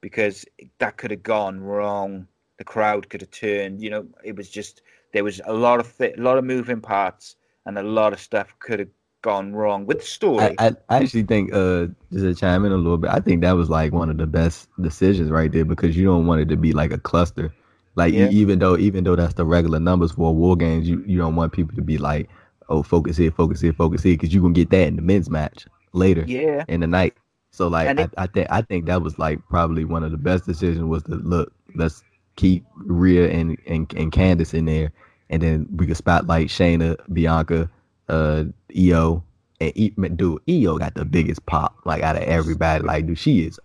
because that could have gone wrong. The crowd could have turned. You know, it was just there was a lot of th- a lot of moving parts and a lot of stuff could have gone wrong with the story. I, I, I actually think uh just to chime in a little bit, I think that was like one of the best decisions right there because you don't want it to be like a cluster. Like Yeah. even though even though that's the regular numbers for war games, you, you don't want people to be like, oh focus here, focus here, focus here, because you can get that in the men's match later yeah, in the night. So like I, I think I think that was like probably one of the best decisions was to look, let's keep Rhea and, and and Candice in there and then we could spotlight Shayna, Bianca, uh Io and e, dude, Io got the biggest pop like out of everybody. Like dude, she is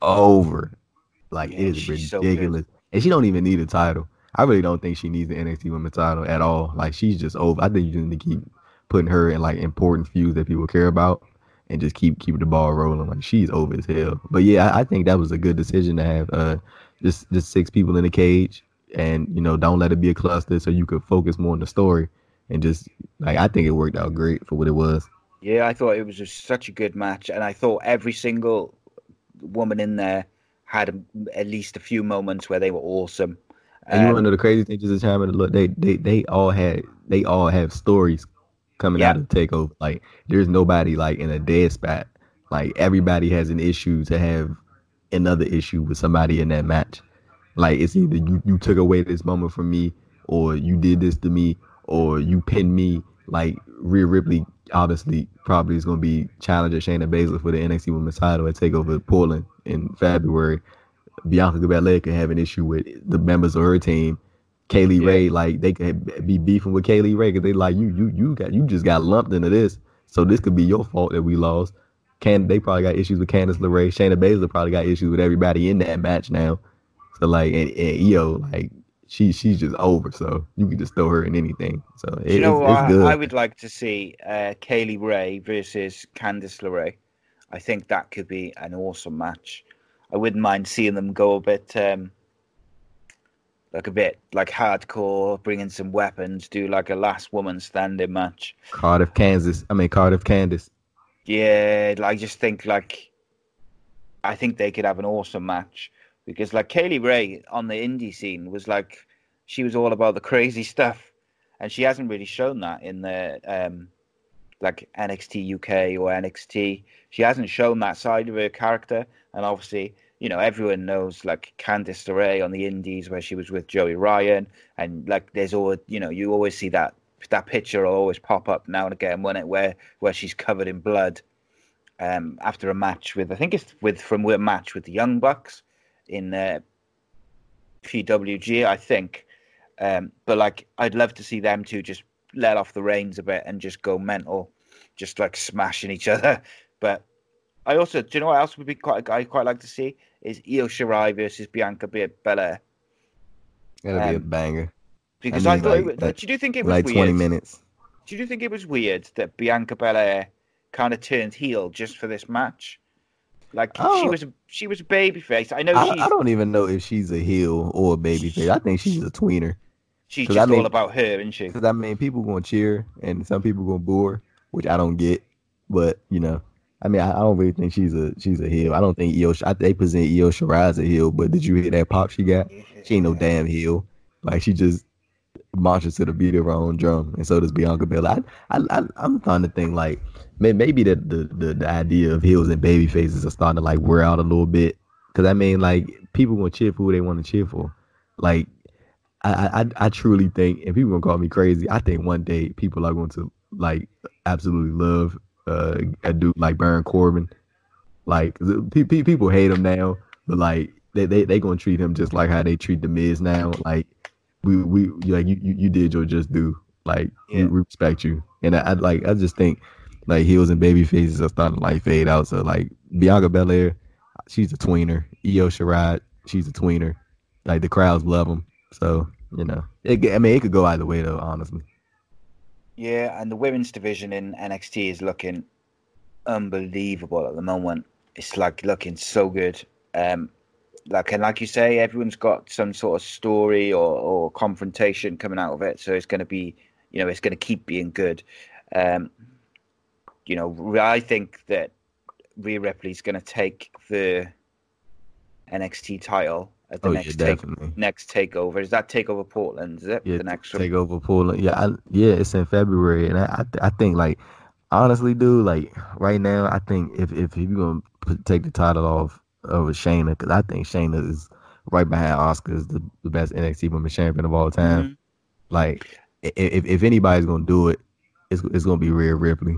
over. Like Yeah, it is she's so ridiculous. and she don't even need a title. I really don't think she needs the NXT women's title at all. Like she's just over. I think you just need to keep putting her in like important feuds that people care about and just keep keep the ball rolling. Like she's over as hell. But yeah, I, I think that was a good decision to have uh just just six people in the cage and you know don't let it be a cluster so you could focus more on the story and just like I think it worked out great for what it was. Yeah, I thought it was just such a good match, and I thought every single woman in there had a, at least a few moments where they were awesome. And you Um, want to know the crazy thing? Just to chime in, look, they they they all had they all have stories coming Yeah. out of takeover. Like there's nobody like in a dead spot. Like everybody has an issue to have another issue with somebody in that match. Like it's either you you took away this moment from me, or you did this to me, or you pinned me. Like Rhea Ripley obviously probably is going to be challenging Shayna Baszler for the NXT Women's Title at Takeover Portland in February. Bianca Belair could have an issue with the members of her team. Kay Lee Yeah. Ray, like they could be beefing with Kay Lee Ray because they like you, you, you got you just got lumped into this. So this could be your fault that we lost. Can they probably got issues with Candice LeRae? Shayna Baszler probably got issues with everybody in that match now. So like and, and Io, like she she's just over. So you can just throw her in anything. So it, you know it's, it's good. I, I would like to see uh, Kay Lee Ray versus Candice LeRae. I think that could be an awesome match. I wouldn't mind seeing them go a bit, um, like a bit like hardcore, bring in some weapons, do like a last woman standing match. Cardiff, Kansas. I mean Cardiff, Kansas. Yeah, I just think like I think they could have an awesome match because like Kay Lee Ray on the indie scene was like she was all about the crazy stuff, and she hasn't really shown that in the um like NXT UK or NXT. She hasn't shown that side of her character, and obviously. You know, everyone knows like Candice LeRae on the Indies where she was with Joey Ryan, and like there's always, you know, you always see that that picture will always pop up now and again when it where where she's covered in blood um, after a match with I think it's with from a match with the Young Bucks in uh, PWG I think, um, but like I'd love to see them two just let off the reins a bit and just go mental, just like smashing each other. But I also do you know what else would be quite a I quite like to see is Io Shirai versus Bianca Belair That'll be a Um, banger. because I I, thought like, it was, that- do you think it was Like weird? twenty minutes. Do you think it was weird that Bianca Belair kind of turned heel just for this match? Like she Oh. was a she was a babyface. I know I, she's I don't even know if she's a heel or a babyface. I think she's a tweener. she's just I mean- all about her, isn't she? Because I mean, people gonna cheer and some people gonna boo her, which I don't get. But you know, I mean, I, I don't really think she's a she's a heel. I don't think Io. I, they present Io Shirai as a heel, but did you hear that pop she got? She ain't no damn heel. Like she just marches to the beat of her own drum, and so does Bianca Belair. I, I, I I'm starting to think like may, maybe the, the the the idea of heels and baby faces are starting to like wear out a little bit. Because I mean, like people gonna cheer for who they want to cheer for. Like I, I I truly think, and people gonna call me crazy. I think one day people are going to like absolutely love uh, a dude like Baron Corbin. Like pe- people hate him now, but like they they they gonna treat him just like how they treat the Miz now. Like we we like you you, you did your just do. Like Yeah. we, we respect you, and I, I like I just think like heels and baby faces are starting to like fade out. So like Bianca Belair, she's a tweener. Io Shirai, she's a tweener. Like the crowds love them. So you know, it, I mean, it could go either way though. Honestly, Yeah, and the women's division in NXT is looking unbelievable at the moment. It's like looking so good. Um, like and like you say, everyone's got some sort of story or, or confrontation coming out of it. So it's going to be, you know, it's going to keep being good. Um, you know, I think that Rhea Ripley's going to take the NXT title at the oh next yeah, take, definitely. next takeover. Is that takeover Portland? Is it Yeah, the next one? over Portland. Yeah, I, yeah, it's in February, and I, I, I think like honestly, dude, like right now, I think if if you're gonna put, take the title off of Shayna, because I think Shayna is right behind Asuka as the, the best NXT Women's Champion of all time. Mhm. Like, if if anybody's gonna do it, it's it's gonna be Rhea Ripley.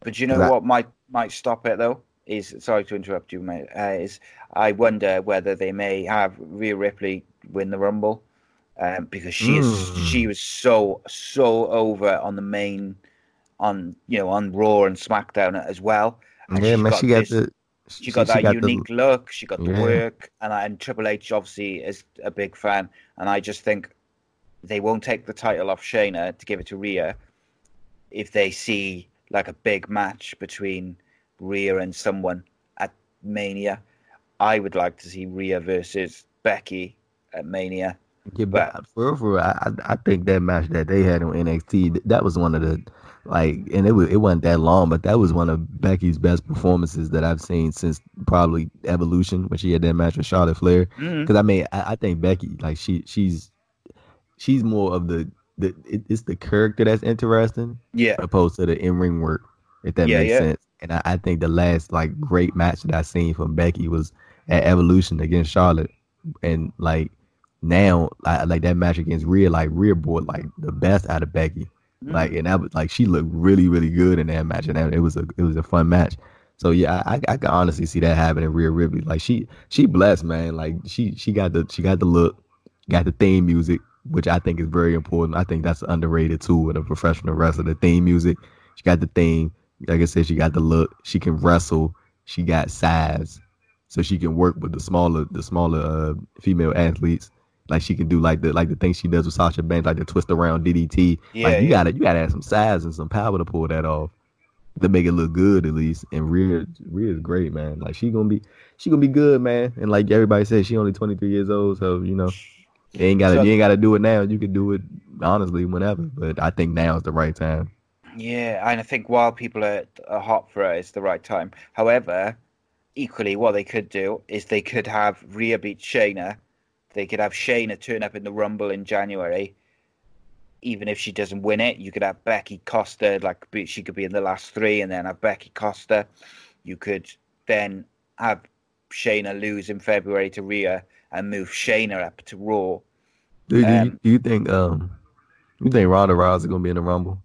But you know what might might stop it though is sorry to interrupt you, mate. Uh, is I wonder whether they may have Rhea Ripley win the Rumble um, because she is Mm. she was so so over on the main on you know on Raw and SmackDown as well. And yeah, man, she got this- the she got that the- unique look. She got the Yeah. work, and I, and Triple H obviously is a big fan. And I just think they won't take the title off Shayna to give it to Rhea if they see like a big match between Rhea and someone at Mania. I would like to see Rhea versus Becky at Mania. Yeah, but for real, for I, I think that match that they had on NXT, that was one of the like, and it was it wasn't that long, but that was one of Becky's best performances that I've seen since probably Evolution when she had that match with Charlotte Flair. Mm-hmm. Because I mean, I, I think Becky like she she's she's more of the the it, it's the character that's interesting Yeah, opposed to the in ring work, if that Yeah, makes yeah. sense. And I, I think the last like great match that I seen from Becky was at Evolution against Charlotte, and like now I, like that match against Rhea, like Rhea brought like the best out of Becky, Mm. like and that was like she looked really really good in that match, and that, it was a it was a fun match. So yeah, I, I I can honestly see that happening. Rhea Ripley, like she she blessed man, like she she got the she got the look, got the theme music, which I think is very important. I think that's underrated too in a professional wrestler. The theme music, she got the theme. Like I said, she got the look. She can wrestle. She got size, so she can work with the smaller the smaller uh, female athletes. Like she can do like the like the things she does with Sasha Banks, like the twist around DDT. Yeah, like you yeah. gotta you gotta have some size and some power to pull that off to make it look good at least. And Rhea is great, man. Like she gonna be she gonna be good, man. And like everybody says, she only 23 years old, so you know you ain't gotta you ain't gotta do it now. You can do it honestly whenever. But I think now is the right time. Yeah, and I think while people are, are hot for it, it's the right time. However, equally, what they could do is they could have Rhea beat Shayna. They could have Shayna turn up in the Rumble in January. Even if she doesn't win it, you could have Becky Costa, like she could be in the last three, and then have Becky Costa. You could then have Shayna lose in February to Rhea and move Shayna up to Raw. Do, do, Um, you, do you think um you think Ronda Rousey is gonna be in the Rumble?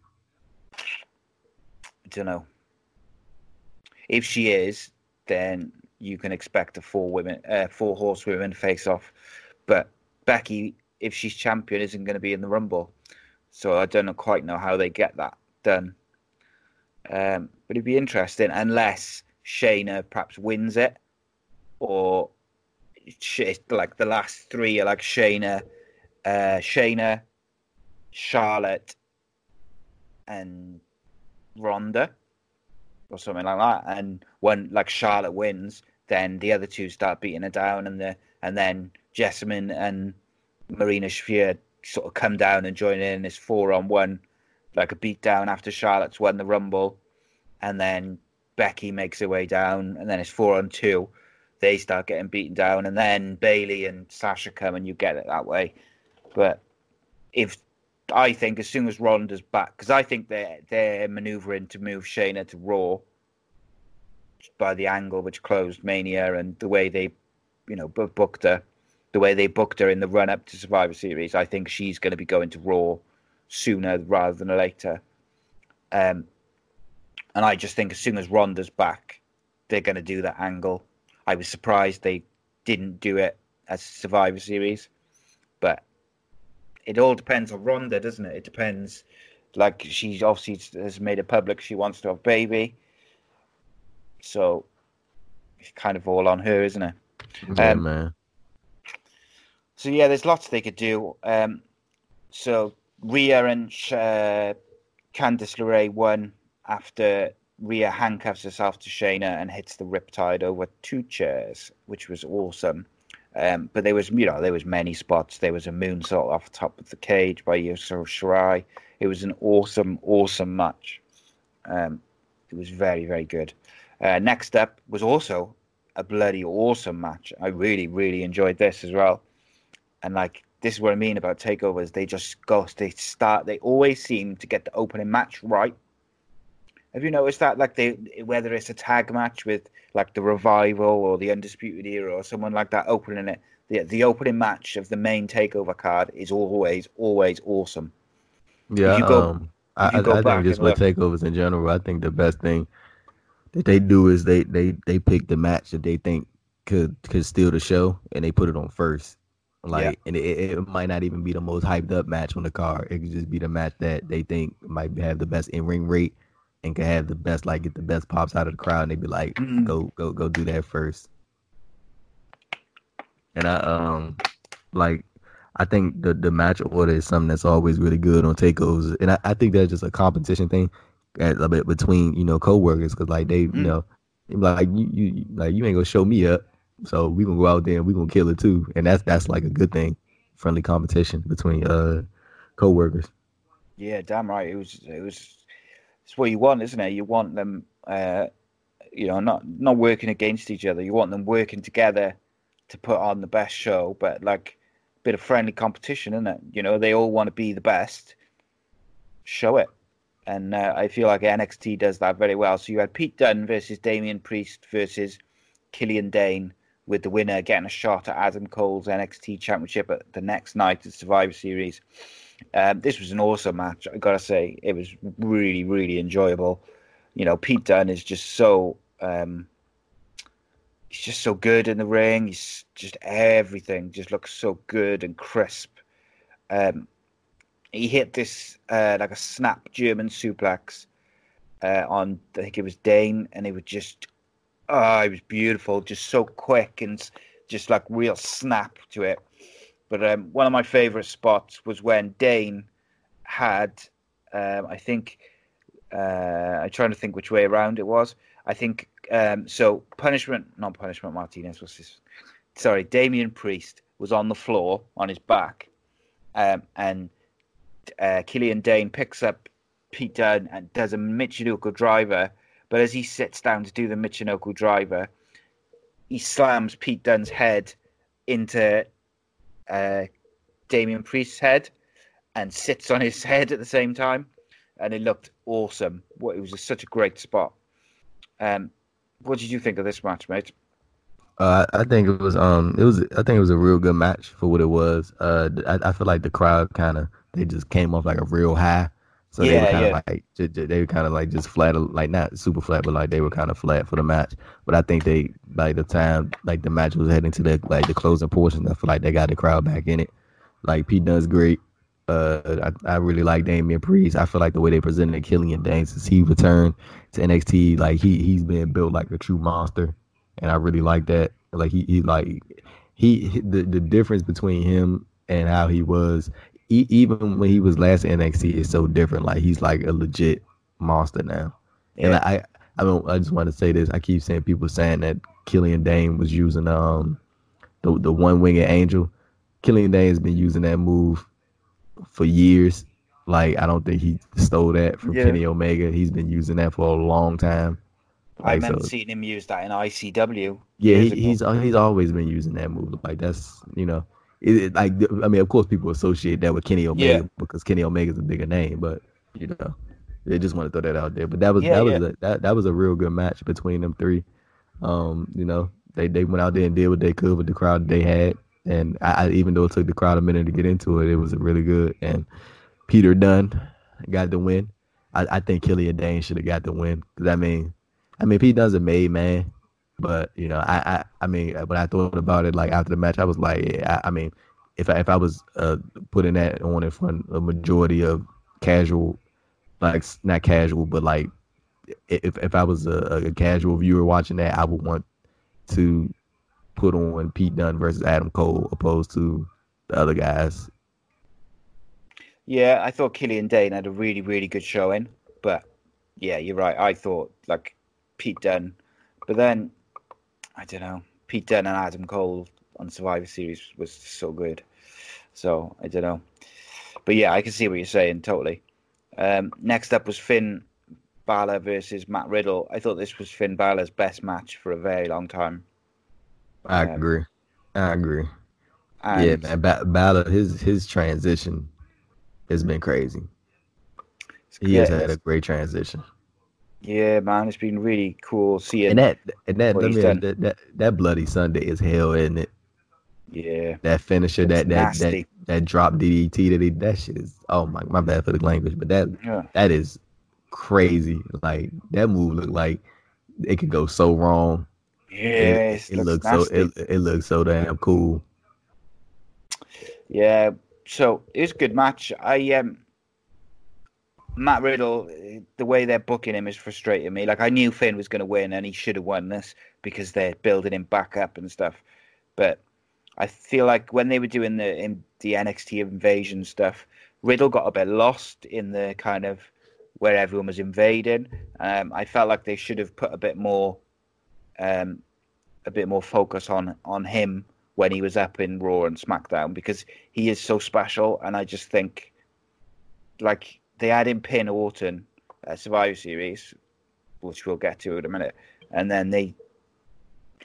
Don't know. If she is, then you can expect a four women, uh, four horsewomen face off. But Becky, if she's champion, isn't going to be in the Rumble. So I don't quite know how they get that done. Um, but it'd be interesting unless Shayna perhaps wins it, or like the last three are like Shayna, uh, Shayna, Charlotte, and Ronda or something like that. And when like Charlotte wins, then the other two start beating her down, and the and then Jessamyn and Marina Shafir sort of come down and join in this four on one, like a beat down after Charlotte's won the Rumble, and then Becky makes her way down, and then it's four on two. They start getting beaten down, and then Bayley and Sasha come, and you get it that way. But if I think as soon as Ronda's back, because I think they're they're manoeuvring to move Shayna to Raw by the angle which closed Mania and the way they, you know, booked her, the way they booked her in the run up to Survivor Series. I think she's going to be going to Raw sooner rather than later. Um, and I just think as soon as Ronda's back, they're going to do that angle. I was surprised they didn't do it as Survivor Series, it all depends on Ronda, doesn't it? It depends. Like she obviously has made it public she wants to have a baby, so it's kind of all on her, isn't it? Yeah, Um, man. So yeah, there's lots they could do. Um, so Rhea and uh, Candice LeRae won after Rhea handcuffs herself to Shayna and hits the Riptide over two chairs, which was awesome. Um, but there was, you know, there was many spots. There was a moonsault off the top of the cage by Yusuf Shirai. It was an awesome, awesome match. Um, it was very, very good. Uh, next up was also a bloody awesome match. I really, really enjoyed this as well. And like this is what I mean about takeovers. They just go, they start. They always seem to get the opening match right. Have you noticed that? Like they, whether it's a tag match with like the revival or the undisputed era or someone like that opening it, the the opening match of the main takeover card is always, always awesome. Yeah, you go- um, I, if you I, go I back think just with takeovers in general, I think the best thing that they do is they they they pick the match that they think could could steal the show, and they put it on first. Like, Yeah. and it, it might not even be the most hyped up match on the card. It could just be the match that they think might have the best in ring rate and can have the best like get the best pops out of the crowd. And they'd be like, Mhm. go go go do that first. And I um like I think the the match order is something that's always really good on takeovers, and I, I think that's just a competition thing at, a bit between you know coworkers because like they you Mm. know they be like you you like you ain't gonna show me up, so we gonna go out there and we gonna kill it too, and that's that's like a good thing, friendly competition between uh coworkers. Yeah, damn right. It was it was it's what you want, isn't it? You want them uh you know, not not working against each other. You want them working together to put on the best show, but like a bit of friendly competition, isn't it? You know, they all want to be the best. Show it. And uh, I feel like NXT does that very well. So you had Pete Dunne versus Damian Priest versus Killian Dain, with the winner getting a shot at Adam Cole's NXT Championship at the next night at Survivor Series. Um, this was an awesome match. I gotta say, it was really, really enjoyable. You know, Pete Dunne is just so um, he's just so good in the ring. He's just everything just looks so good and crisp. Um, he hit this uh, like a snap German suplex uh, on I think it was Dain, and it was just oh, it was beautiful, just so quick and just like real snap to it. But um, one of my favorite spots was when Dain had, um, I think, uh, I'm trying to think which way around it was. I think um, so. Punishment, not punishment. Martinez was this. Sorry, Damian Priest was on the floor on his back, um, and uh, Killian Dain picks up Pete Dunne and does a Michinoku driver. But as he sits down to do the Michinoku driver, he slams Pete Dunne's head into uh, Damian Priest's head and sits on his head at the same time, and it looked awesome. What it was such a great spot. Um, what did you think of this match, mate? Uh, I think it was um it was I think it was a real good match for what it was. Uh, I, I feel like the crowd kind of they just came off like a real high, so Yeah, they were kind of yeah. like they were kind of like just flat, like not super flat, but like they were kind of flat for the match. But I think they like the time like the match was heading to the like the closing portion. I feel like they got the crowd back in it. Like Pete Dunne's great. Uh, I, I really like Damian Priest. I feel like the way they presented Killian Dain since he returned to NXT, like he he's been built like a true monster, and I really like that. Like he he like he he- the the difference between him and how he was e- even when he was last in NXT is so different. Like he's like a legit monster now. And Yeah. I I don't I just want to say this. I keep saying people saying that Killian Dain was using um the the one winged angel. Killian Dain has been using that move for years. Like I don't think he stole that from Yeah. Kenny Omega. He's been using that for a long time. I Like, remember so- seeing him use that in ICW. Yeah, he, he's he's always been using that move. Like that's you know, it, it- like I mean, of course, people associate that with Kenny Omega Yeah. because Kenny Omega is a bigger name, but you know, they just want to throw that out there. But that was Yeah, that was yeah. a, that that was a real good match between them three. Um, you know, they they went out there and did what they could with the crowd that they had, and I, I even though it took the crowd a minute to get into it, it was really good. And Peter Dunne got the win. I, I think Killian Dain should have got the win because I mean, I mean, Pete Dunne's a made man. But you know, I, I, I mean, when I thought about it, like after the match, I was like, yeah, I, I mean, if I, if I was uh, putting that on in front of a majority of casual, like not casual, but like if if I was a, a casual viewer watching that, I would want to put on Pete Dunne versus Adam Cole opposed to the other guys. Yeah, I thought Killian Dain had a really, really good showing, but yeah, you're right. I thought like Pete Dunne, but then I don't know. Pete Dunne and Adam Cole on Survivor Series was so good. So I don't know, but yeah, I can see what you're saying totally. Um, next up was Finn Balor versus Matt Riddle. I thought this was Finn Balor's best match for a very long time. I Um, agree. I agree. Yeah, man. Ba- Balor, his his transition has been crazy. He has had a great transition. Yeah, man, it's been really cool seeing. And that and that what let he's me- done. that, that that bloody Sunday is hell, isn't it? yeah, That finisher, It's that that, that that drop DDT that he that shit is oh my my bad for the language, but that yeah. that is crazy. Like that move looked like it could go so wrong. Yes, it, it looks so it, it looks so damn cool. yeah. So it was a good match. I um, Matt Riddle, the way they're booking him is frustrating me. Like I knew Finn was going to win, and he should have won this because they're building him back up and stuff. But I feel like when they were doing the in the NXT invasion stuff, Riddle got a bit lost in the kind of where everyone was invading. Um, I felt like they should have put a bit more, um, a bit more focus on on him when he was up in Raw and SmackDown because he is so special, and I just think, like they had him pin Orton at Survivor Series, which we'll get to in a minute, and then they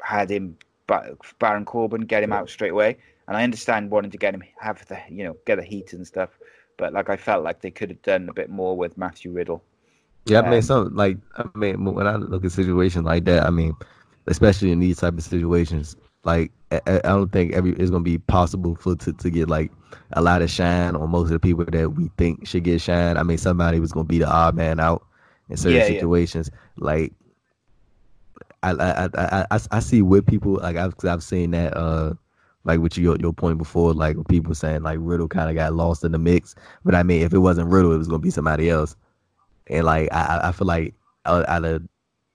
had him Ba- Baron Corbin get him out straight away, and I understand wanting to get him have the you know get the heat and stuff, but like I felt like they could have done a bit more with Matthew Riddle. Yeah, I mean, Um, some like I mean, when I look at situations like that, I mean, especially in these type of situations, like I, don't think every it's gonna be possible for to, to get like a lot of shine on most of the people that we think should get shine. I mean, somebody was gonna be the odd man out in certain Yeah, yeah. situations. Like, I I, I I I see with people like I've I've seen that uh like with your your point before, like people saying like Riddle kind of got lost in the mix. But I mean, if it wasn't Riddle, it was gonna be somebody else. And like I, I- I feel like out, out of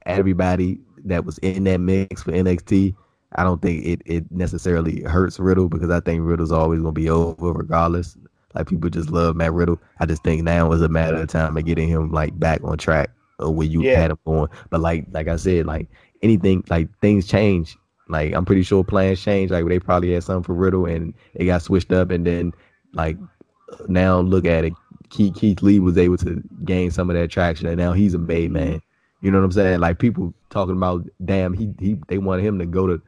everybody that was in that mix for NXT, I don't think it, it necessarily hurts Riddle because I think Riddle's always gonna be over regardless. Like people just love Matt Riddle. I just think now is a matter of time of getting him like back on track of where you Yeah. had him going. But like like I said, like anything like things change. Like I'm pretty sure plans change. Like they probably had something for Riddle and it got switched up and then like now look at it. Keith, Keith Lee was able to gain some of that traction, and now he's a made man. You know what I'm saying? Like people talking about, damn, he he they wanted him to go to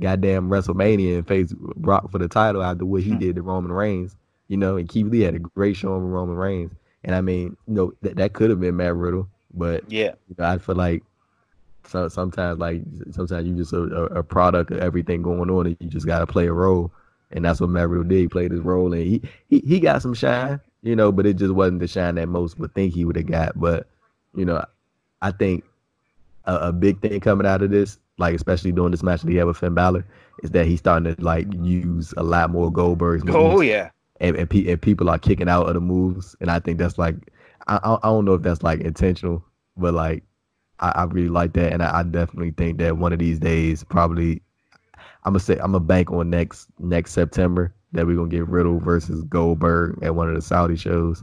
goddamn WrestleMania and face Brock for the title after what he Hmm. did to Roman Reigns. You know, and Keith Lee had a great show with Roman Reigns, and I mean, you know, that that could have been Matt Riddle, but Yeah, you know, I feel like so, sometimes like sometimes you just a, a, a product of everything going on and you just gotta play a role. And that's what Matt Riddle did. He played his role and he, he he got some shine, you know, but it just wasn't the shine that most would think he would have got. But, you know, I think a, a big thing coming out of this, like especially during this match that he had with Finn Balor, is that he's starting to like use a lot more Goldberg's oh, moves oh yeah, and and, pe- and people are kicking out of the moves, and I think that's like I I, don't know if that's like intentional, but like I, I really like that, and I, I definitely think that one of these days, probably I'm gonna say I'm gonna bank on next next September that we're gonna get Riddle versus Goldberg at one of the Saudi shows.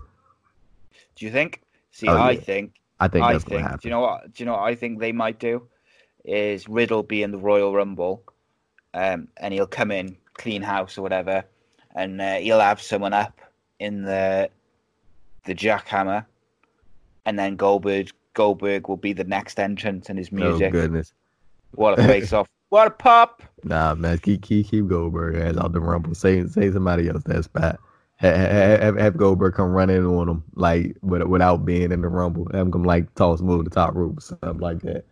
Do you think? See, Oh, I yeah. think I think I that's gonna think. happen. Do you know what? Do you know what I think they might do? Is Riddle be in the Royal Rumble, um, and he'll come in clean house or whatever, and uh, he'll have someone up in the the jackhammer, and then Goldberg Goldberg will be the next entrant in his music. oh goodness, what a face off! What a pop! nah man, keep keep keep Goldberg as out the Rumble. Say say somebody else that spot. Have, have, have Goldberg come running on him like with, without being in the Rumble. Have him come like toss him over the top rope, or something like that.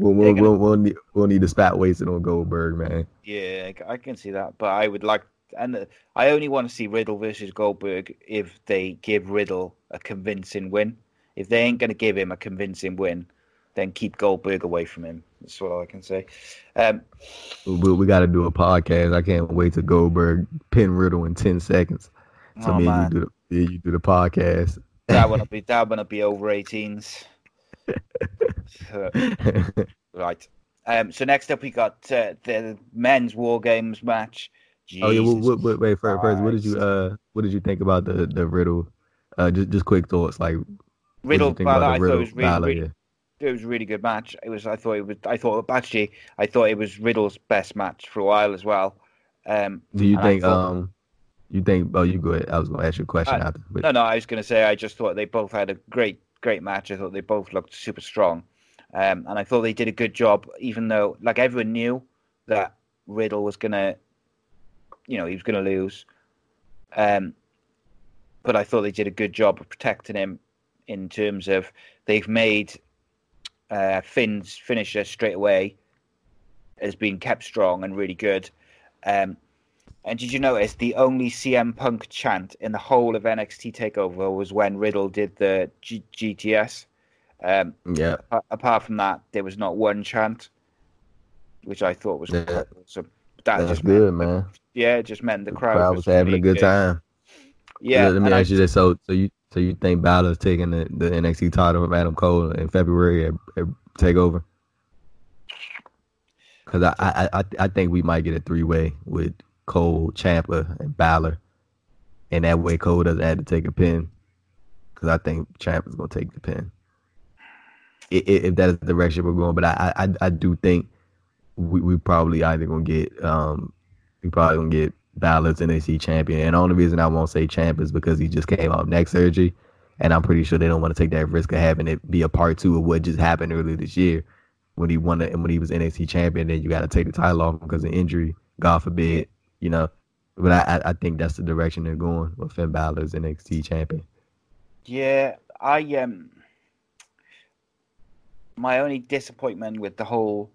We'll we'll, gonna- we'll, we'll, need, we'll need the spot wasted on Goldberg, man. Yeah, I can see that, but I would like, and uh, I only want to see Riddle versus Goldberg if they give Riddle a convincing win. If they ain't going to give him a convincing win, then keep Goldberg away from him. That's what I can say. Um, We, we got to do a podcast. I can't wait to Goldberg pin Riddle in ten seconds. So oh me man, you do the you do the podcast. that one will be that one will be over 18s. Right. Um, so next up we got uh, the men's War Games match. oh yeah, Jesus wait, wait, wait first, first, what did you uh what did you think about the the Riddle? Uh, just just quick thoughts like what did you Riddle, think I the thought it was really, really yeah. it was a really good match. It was. I thought it was. I thought actually, I thought it was Riddle's best match for a while as well. Um, Do you think thought- um you think oh you go ahead. I was gonna ask you a question Uh, after. But no, no, I was going to say I just thought they both had a great, great match. I thought they both looked super strong, um, and I thought they did a good job. Even though, like everyone knew that Riddle was going to, you know, he was going to lose. Um, but I thought they did a good job of protecting him in terms of they've made uh, Finn's finisher straight away has been kept strong and really good. Um, and did you notice the only CM Punk chant in the whole of NXT Takeover was when Riddle did the G- GTS? Um, yeah, a- apart from that, there was not one chant, which I thought was Yeah. awesome. That that's just good, meant, man. Yeah, it just meant the The crowd, crowd was having a really good time. Yeah, Let me and I- ask you this: so, so you, so you think Balor's taking the, the NXT title from Adam Cole in February at, at Takeover? Because I, I, I, I think we might get a three way with Cole, Ciampa, and Balor, and that way Cole doesn't have to take a pin. Because I think Ciampa's gonna take the pin. If that is the direction we're going, but I, I, I do think we, we probably either gonna get um we probably gonna get Balor's NXT champion. And the only reason I won't say champ is because he just came out of neck surgery. And I'm pretty sure they don't want to take that risk of having it be a part two of what just happened earlier this year when he won it and when he was NXT champion. Then you got to take the title off because of injury, God forbid, you know. But I, I, think that's the direction they're going with Finn Balor as NXT champion. Yeah, I um, my only disappointment with the whole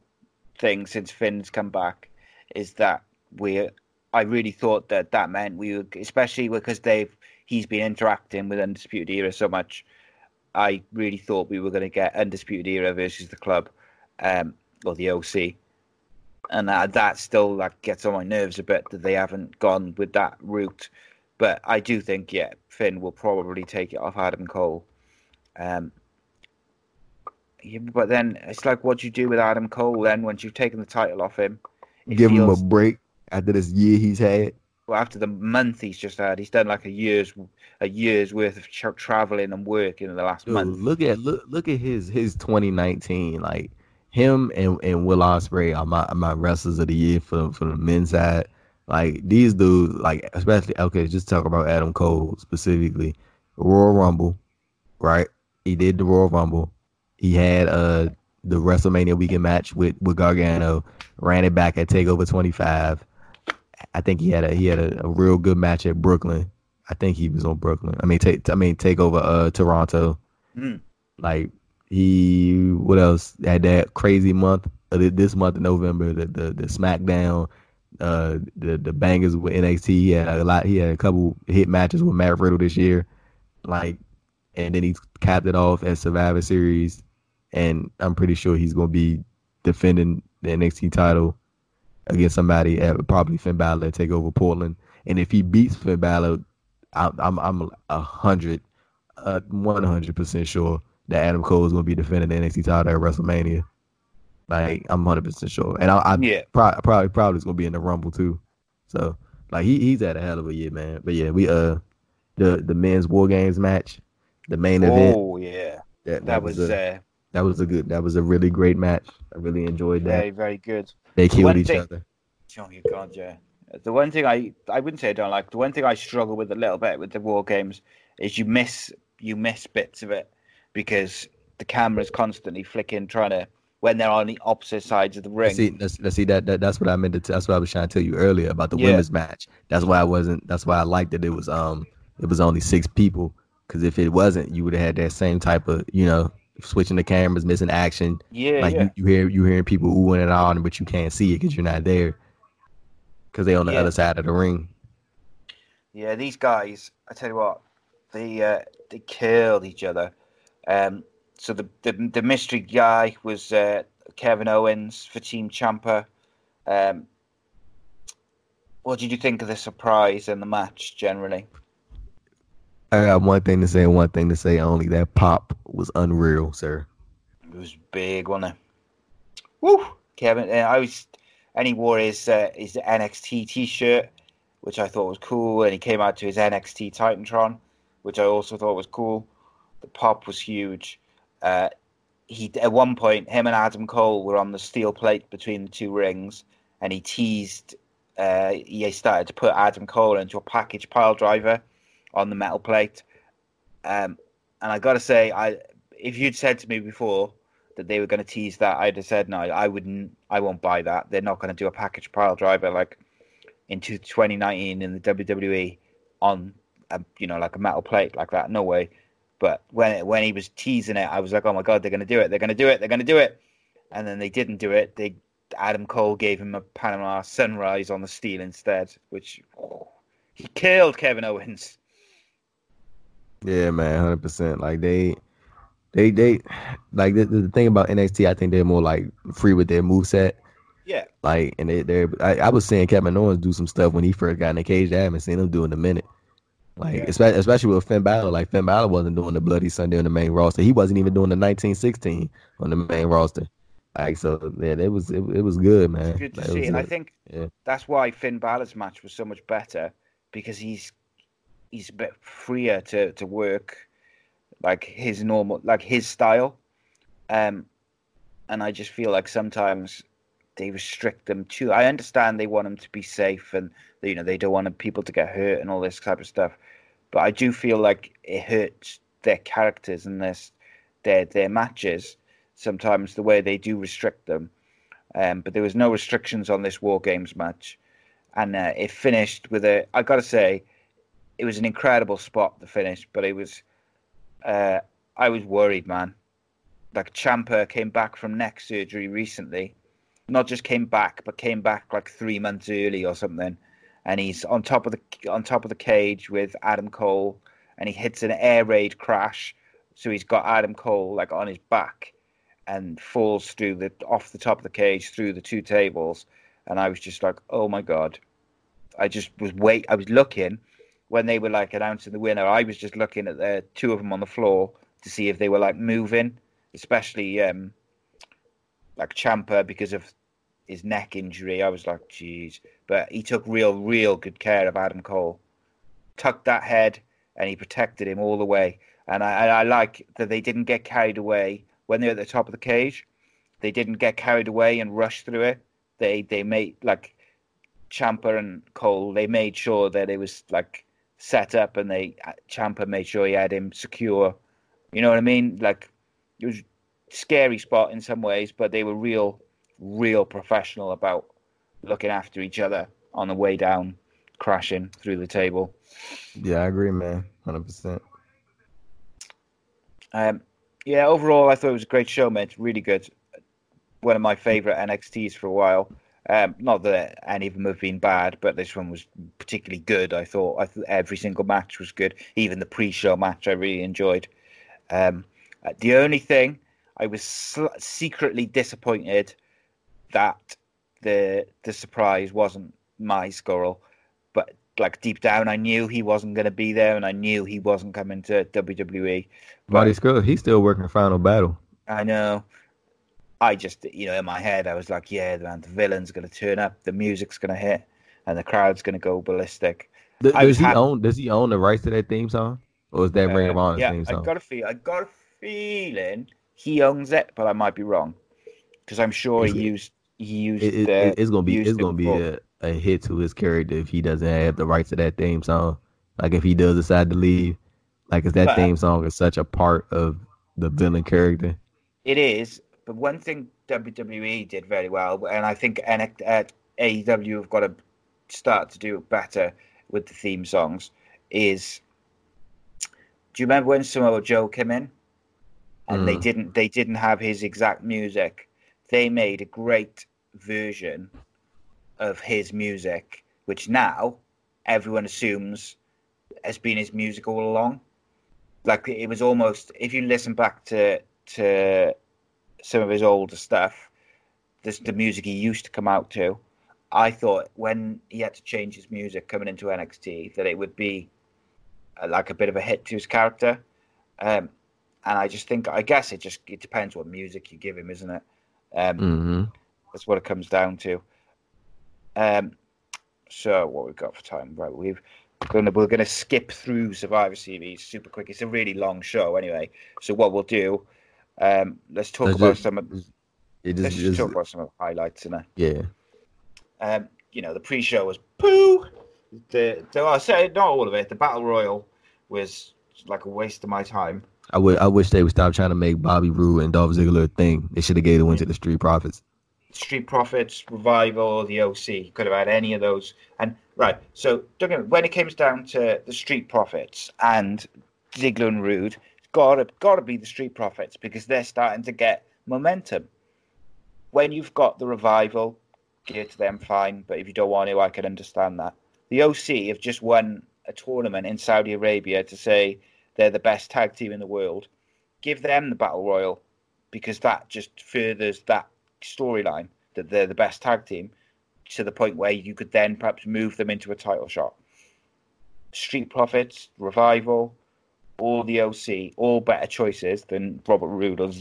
thing since Finn's come back is that we. I really thought that that meant we would, especially because they've he's been interacting with Undisputed Era so much. I really thought we were going to get Undisputed Era versus the club, um, or the OC, and uh, that still like gets on my nerves a bit that they haven't gone with that route. But I do think, yeah, Finn will probably take it off Adam Cole. Um, yeah, but then it's like, what do you do with Adam Cole then once you've taken the title off him? It Give feels- him a break after this year he's had. well, after the month he's just had, he's done like a year's a year's worth of tra- traveling and working in the last Dude, month. look at look look at his his 2019 like him and, and Will Ospreay are my my wrestlers of the year for for the men's side. Like these dudes, like especially okay, just talk about Adam Cole specifically. Royal Rumble, right? He did the Royal Rumble. He had uh the WrestleMania weekend match with with Gargano. Ran it back at Takeover 25. I think he had a he had a, a real good match at Brooklyn. I think he was on Brooklyn. I mean, take I mean take over uh Toronto. Mm. Like he, what else? Had that crazy month this month in November. The the, the SmackDown, uh, the the bangers with NXT. He had a lot. He had a couple hit matches with Matt Riddle this year. Like, and then he capped it off at Survivor Series, and I'm pretty sure he's gonna be defending the NXT title against somebody at probably Finn Balor take over Portland. And if he beats Finn Balor, I'm I'm I'm a hundred, uh, one hundred percent sure that Adam Cole is gonna be defending the NXT title at WrestleMania. Like I'm hundred percent sure, and I, I Yeah. pro- probably probably is gonna be in the Rumble too. So like he he's had a hell of a year, man. But yeah, we uh the the men's War Games match, the main event. Oh yeah, That, that was a, uh, that was a good that was a really great match. I really enjoyed that. very very good. They killed one each thing- other. Oh my god, yeah. The one thing I I wouldn't say I don't like. The one thing I struggle with a little bit with the war games is you miss you miss bits of it because the camera's constantly flicking, trying to when they're on the opposite sides of the ring. See, let's, let's see that, that that's what I meant to. T- that's what I was trying to tell you earlier about the Yeah. women's match. That's why I wasn't. That's why I liked that it was um it was only six people. Because if it wasn't, you would have had that same type of you know switching the cameras, missing action. yeah, like yeah. you, you hear you hearing people oohing and on, but you can't see it because you're not there. Because they're on the Yeah. other side of the ring. Yeah, these guys, I tell you what, they uh, they killed each other. Um, so the, the the mystery guy was uh, Kevin Owens for Team Ciampa. Um, what did you think of the surprise in the match generally? I got one thing to say and one thing to say only. That pop was unreal, sir. It was big, wasn't it? Woo! Kevin, uh, I was, and he wore his uh, his NXT T-shirt, which I thought was cool, and he came out to his NXT Titantron, which I also thought was cool. The pop was huge. Uh, he at one point, him and Adam Cole were on the steel plate between the two rings, and he teased. Uh, he started to put Adam Cole into a package pile driver on the metal plate. Um, and I got to say, I if you'd said to me before that they were going to tease that, I'd have said no. I wouldn't. I won't buy that. They're not going to do a package pile driver like into 2019 in the WWE on a, you know like a metal plate like that. No way. But when it, when he was teasing it, I was like, oh my god, they're going to do it. They're going to do it. They're going to do it. And then they didn't do it. They Adam Cole gave him a Panama Sunrise on the steel instead, which oh, he killed Kevin Owens. Yeah, man, hundred percent. Like they, they, they, like the, the thing about NXT, I think they're more like free with their move set. Yeah. Like, and they, they're. I, I was seeing Kevin Owens do some stuff when he first got in the cage. I haven't seen him do in a minute. Like, Yeah. especially, especially with Finn Balor. Like Finn Balor wasn't doing the Bloody Sunday on the main roster. He wasn't even doing the 1916 on the main roster. Like, so yeah, it was it, it was good, man. It's good to Like, see, and I think yeah. that's why Finn Balor's match was so much better because he's he's a bit freer to to work like his normal like his style, um, and I just feel like sometimes they restrict them too. I understand they want them to be safe and you know they don't want people to get hurt and all this type of stuff, but I do feel like it hurts their characters and their their their matches sometimes the way they do restrict them. Um, but there was no restrictions on this War Games match. and uh, it finished with a. I got to say, it was an incredible spot to finish, but it was. Uh, I was worried, man. Like Ciampa came back from neck surgery recently, not just came back, but came back like three months early or something, and he's on top of the on top of the cage with Adam Cole, and he hits an air raid crash, so he's got Adam Cole like on his back, and falls through the off the top of the cage through the two tables, and I was just like, oh my god, I just was wait, I was looking when they were like announcing the winner. I was just looking at the two of them on the floor to see if they were like moving, especially um like Ciampa because of his neck injury. I was like, geez, but he took real, real good care of Adam Cole, tucked that head, and he protected him all the way. And I, I like that they didn't get carried away when they were at the top of the cage. They didn't get carried away and rush through it. They they made like Ciampa and Cole. They made sure that it was like set up, and they uh, Ciampa made sure he had him secure. You know what I mean? Like it was scary spot in some ways, but they were real, real professional about looking after each other on the way down, crashing through the table. Yeah, I agree, man. Hundred percent. Um, yeah, overall, I thought it was a great show, man. It's really good. One of my favorite NXTs for a while. Um, not that any of them have been bad, but this one was particularly good. I thought I th- every single match was good. Even the pre-show match, I really enjoyed. Um, uh, the only thing I was sl- secretly disappointed that the the surprise wasn't my Scurll, but like deep down, I knew he wasn't going to be there, and I knew he wasn't coming to WWE. Marty Scurll, he's still working Final Battle. I know. I just, you know, in my head, I was like, yeah, man, the villain's going to turn up, the music's going to hit, and the crowd's going to go ballistic. Th- does he happy- own? Does he own the rights to that theme song, or is that Ring of Uh, Honor's yeah, theme I got a feel. I got a feeling he owns it, but I might be wrong because I'm sure he used used It- it- it's gonna be it's gonna be a, a hit to his character if he doesn't have the rights to that theme song. Like if he does decide to leave, like if that But- theme song is such a part of the villain character. It is, but one thing WWE did very well, and I think uh, AEW have got to start to do better with the theme songs. Is do you remember when Samoa Joe came in, and they Mm. didn't they didn't have his exact music? They made a great version of his music, which now everyone assumes has been his music all along. Like it was almost if you listen back to to some of his older stuff, this the music he used to come out to. I thought when he had to change his music coming into NXT that it would be uh, like a bit of a hit to his character, um, and I just think I guess it just it depends what music you give him, isn't it? Um, hmm that's what it comes down to. Um, so what we've got for time? Right, we've gonna we're gonna skip through Survivor Series super quick. It's a really long show anyway. So what we'll do, um, let's talk about just- some. Of, It let's just, talk about some of the highlights in yeah. Um, you know, the pre-show was poo. The, the I say not all of it. The battle royal was like a waste of my time. I wish they would stop trying to make Bobby Roode and Dolph Ziggler a thing. They should have gave the win to the Street Profits. Street Profits, Revival, the OC. Could have had any of those. And right, so when it comes down to the Street Profits and Ziggler and Roode, it's gotta gotta be the Street Profits because they're starting to get momentum. When you've got the Revival, give to them fine. But if you don't want to, I can understand that. The OC have just won a tournament in Saudi Arabia to say they're the best tag team in the world. Give them the battle royal because that just furthers that storyline that they're the best tag team to the point where you could then perhaps move them into a title shot. Street Profits, Revival, all the OC, all better choices than Robert Roode or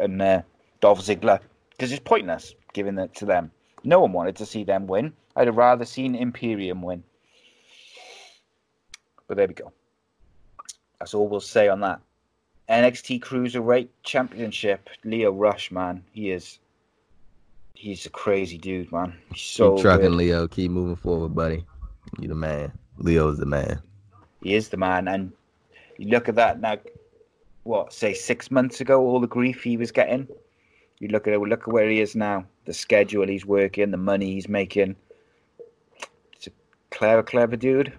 and uh, Dolph Ziggler because it's pointless giving it to them. No one wanted to see them win. I'd have rather seen Imperium win. But there we go. That's all we'll say on that. NXT Cruiserweight Championship. Lio Rush, man, he is. He's a crazy dude, man. He's so keep trucking, good. Lio. Keep moving forward, buddy. You the man. Lio's the man. He is the man, and you look at that now. What say six months ago? All the grief he was getting. You look at it. Look at where he is now. The schedule he's working, the money he's making. It's a clever, clever dude,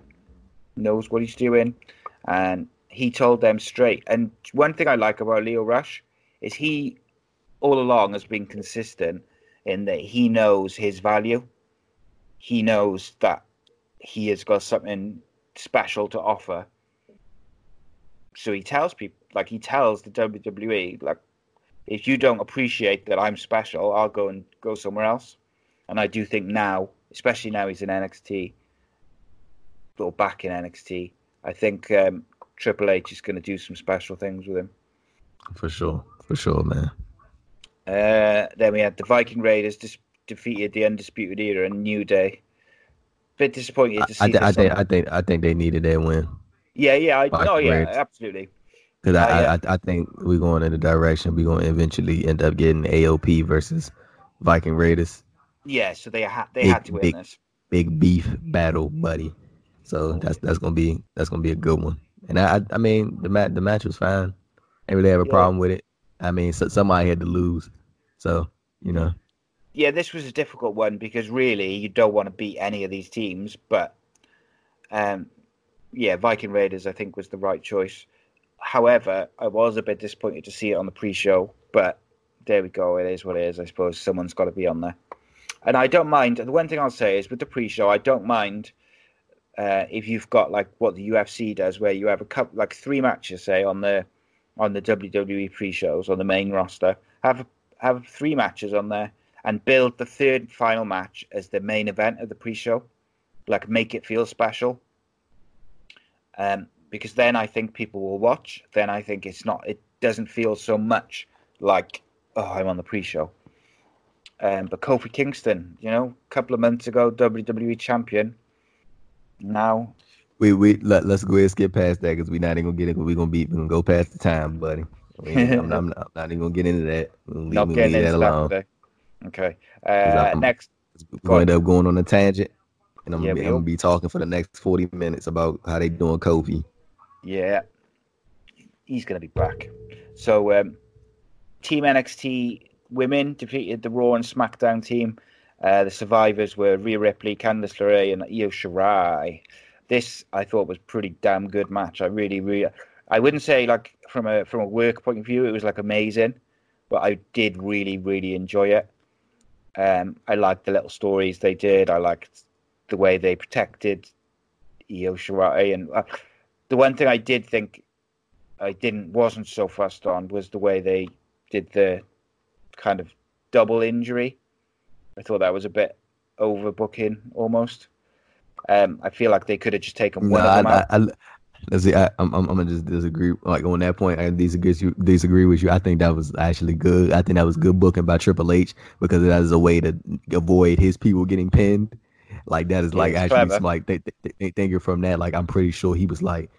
knows what he's doing, and he told them straight. And one thing I like about Lio Rush is he, all along, has been consistent in that he knows his value. He knows that he has got something special to offer. So he tells people, like he tells the WWE, like if you don't appreciate that I'm special, I'll go and go somewhere else. And I do think now, especially now he's in NXT, or back in NXT, I think um, Triple H is going to do some special things with him. For sure, for sure, man. Uh, then we had the Viking Raiders dis- defeated the Undisputed Era and New Day. Bit disappointed to see. I, th- I this think I think I think they needed that win yeah, yeah, I, Viking no, yeah, Raiders. absolutely. because Oh, I, yeah. I I think we're going in the direction we're going to eventually end up getting AOP versus Viking Raiders. Yeah, so they had they Big- had to win big- this. big beef battle, buddy. So that's that's gonna be that's gonna be a good one. And I I, I mean the match the match was fine. Ain't really have a Yeah. problem with it. I mean so, somebody had to lose, so you know Yeah, this was a difficult one because really you don't want to beat any of these teams, but um, yeah, Viking Raiders I think was the right choice. However, I was a bit disappointed to see it on the pre-show, but there we go. It is what it is. I suppose someone's got to be on there, and I don't mind. The one thing I'll say is with the pre-show, I don't mind uh, if you've got like what the UFC does, where you have a couple, like three matches, say on the on the WWE pre-shows on the main roster, have have three matches on there and build the third and final match as the main event of the pre-show, like make it feel special. Um, because then I think people will watch. Then I think it's not. It doesn't feel so much like oh, I'm on the pre-show. Um, but Kofi Kingston, you know, a couple of months ago, WWE champion. Now, we we let, let's go ahead and skip past that because we're not even gonna get it. We're gonna be we're gonna go past the time, buddy. I mean, I'm, I'm not, I'm not even gonna get into that. We'll leave, not we'll getting leave that alone. today. Okay. Uh, next, We're gonna end up going on a tangent, and I'm, Yeah, gonna, be, I'm gonna be talking for the next 40 minutes about how they doing Kofi. Yeah, he's to be back. So, um, Team NXT women defeated the Raw and SmackDown team. Uh, the survivors were Rhea Ripley, Candice LeRae, and Io Shirai. This I thought was pretty damn good match. I really, really, I wouldn't say like from a from a work point of view, it was like amazing, but I did really, really enjoy it. Um, I liked the little stories they did. I liked the way they protected Io Shirai, and uh, the one thing I did think I didn't wasn't so fussed on was the way they did the kind of double injury. I thought that was a bit overbooking almost. Um, I feel like they could have just taken one of them I, out. I, I, see. I, I'm, I'm, I'm gonna just disagree. Like on that point, I disagree. you- Disagree with you. I think that was actually good. I think that was good booking by Triple H because that is a way to avoid his people getting pinned. Like that is Yeah, like actually clever. some, like they, they, they thinking from that. Like I'm pretty sure he was like,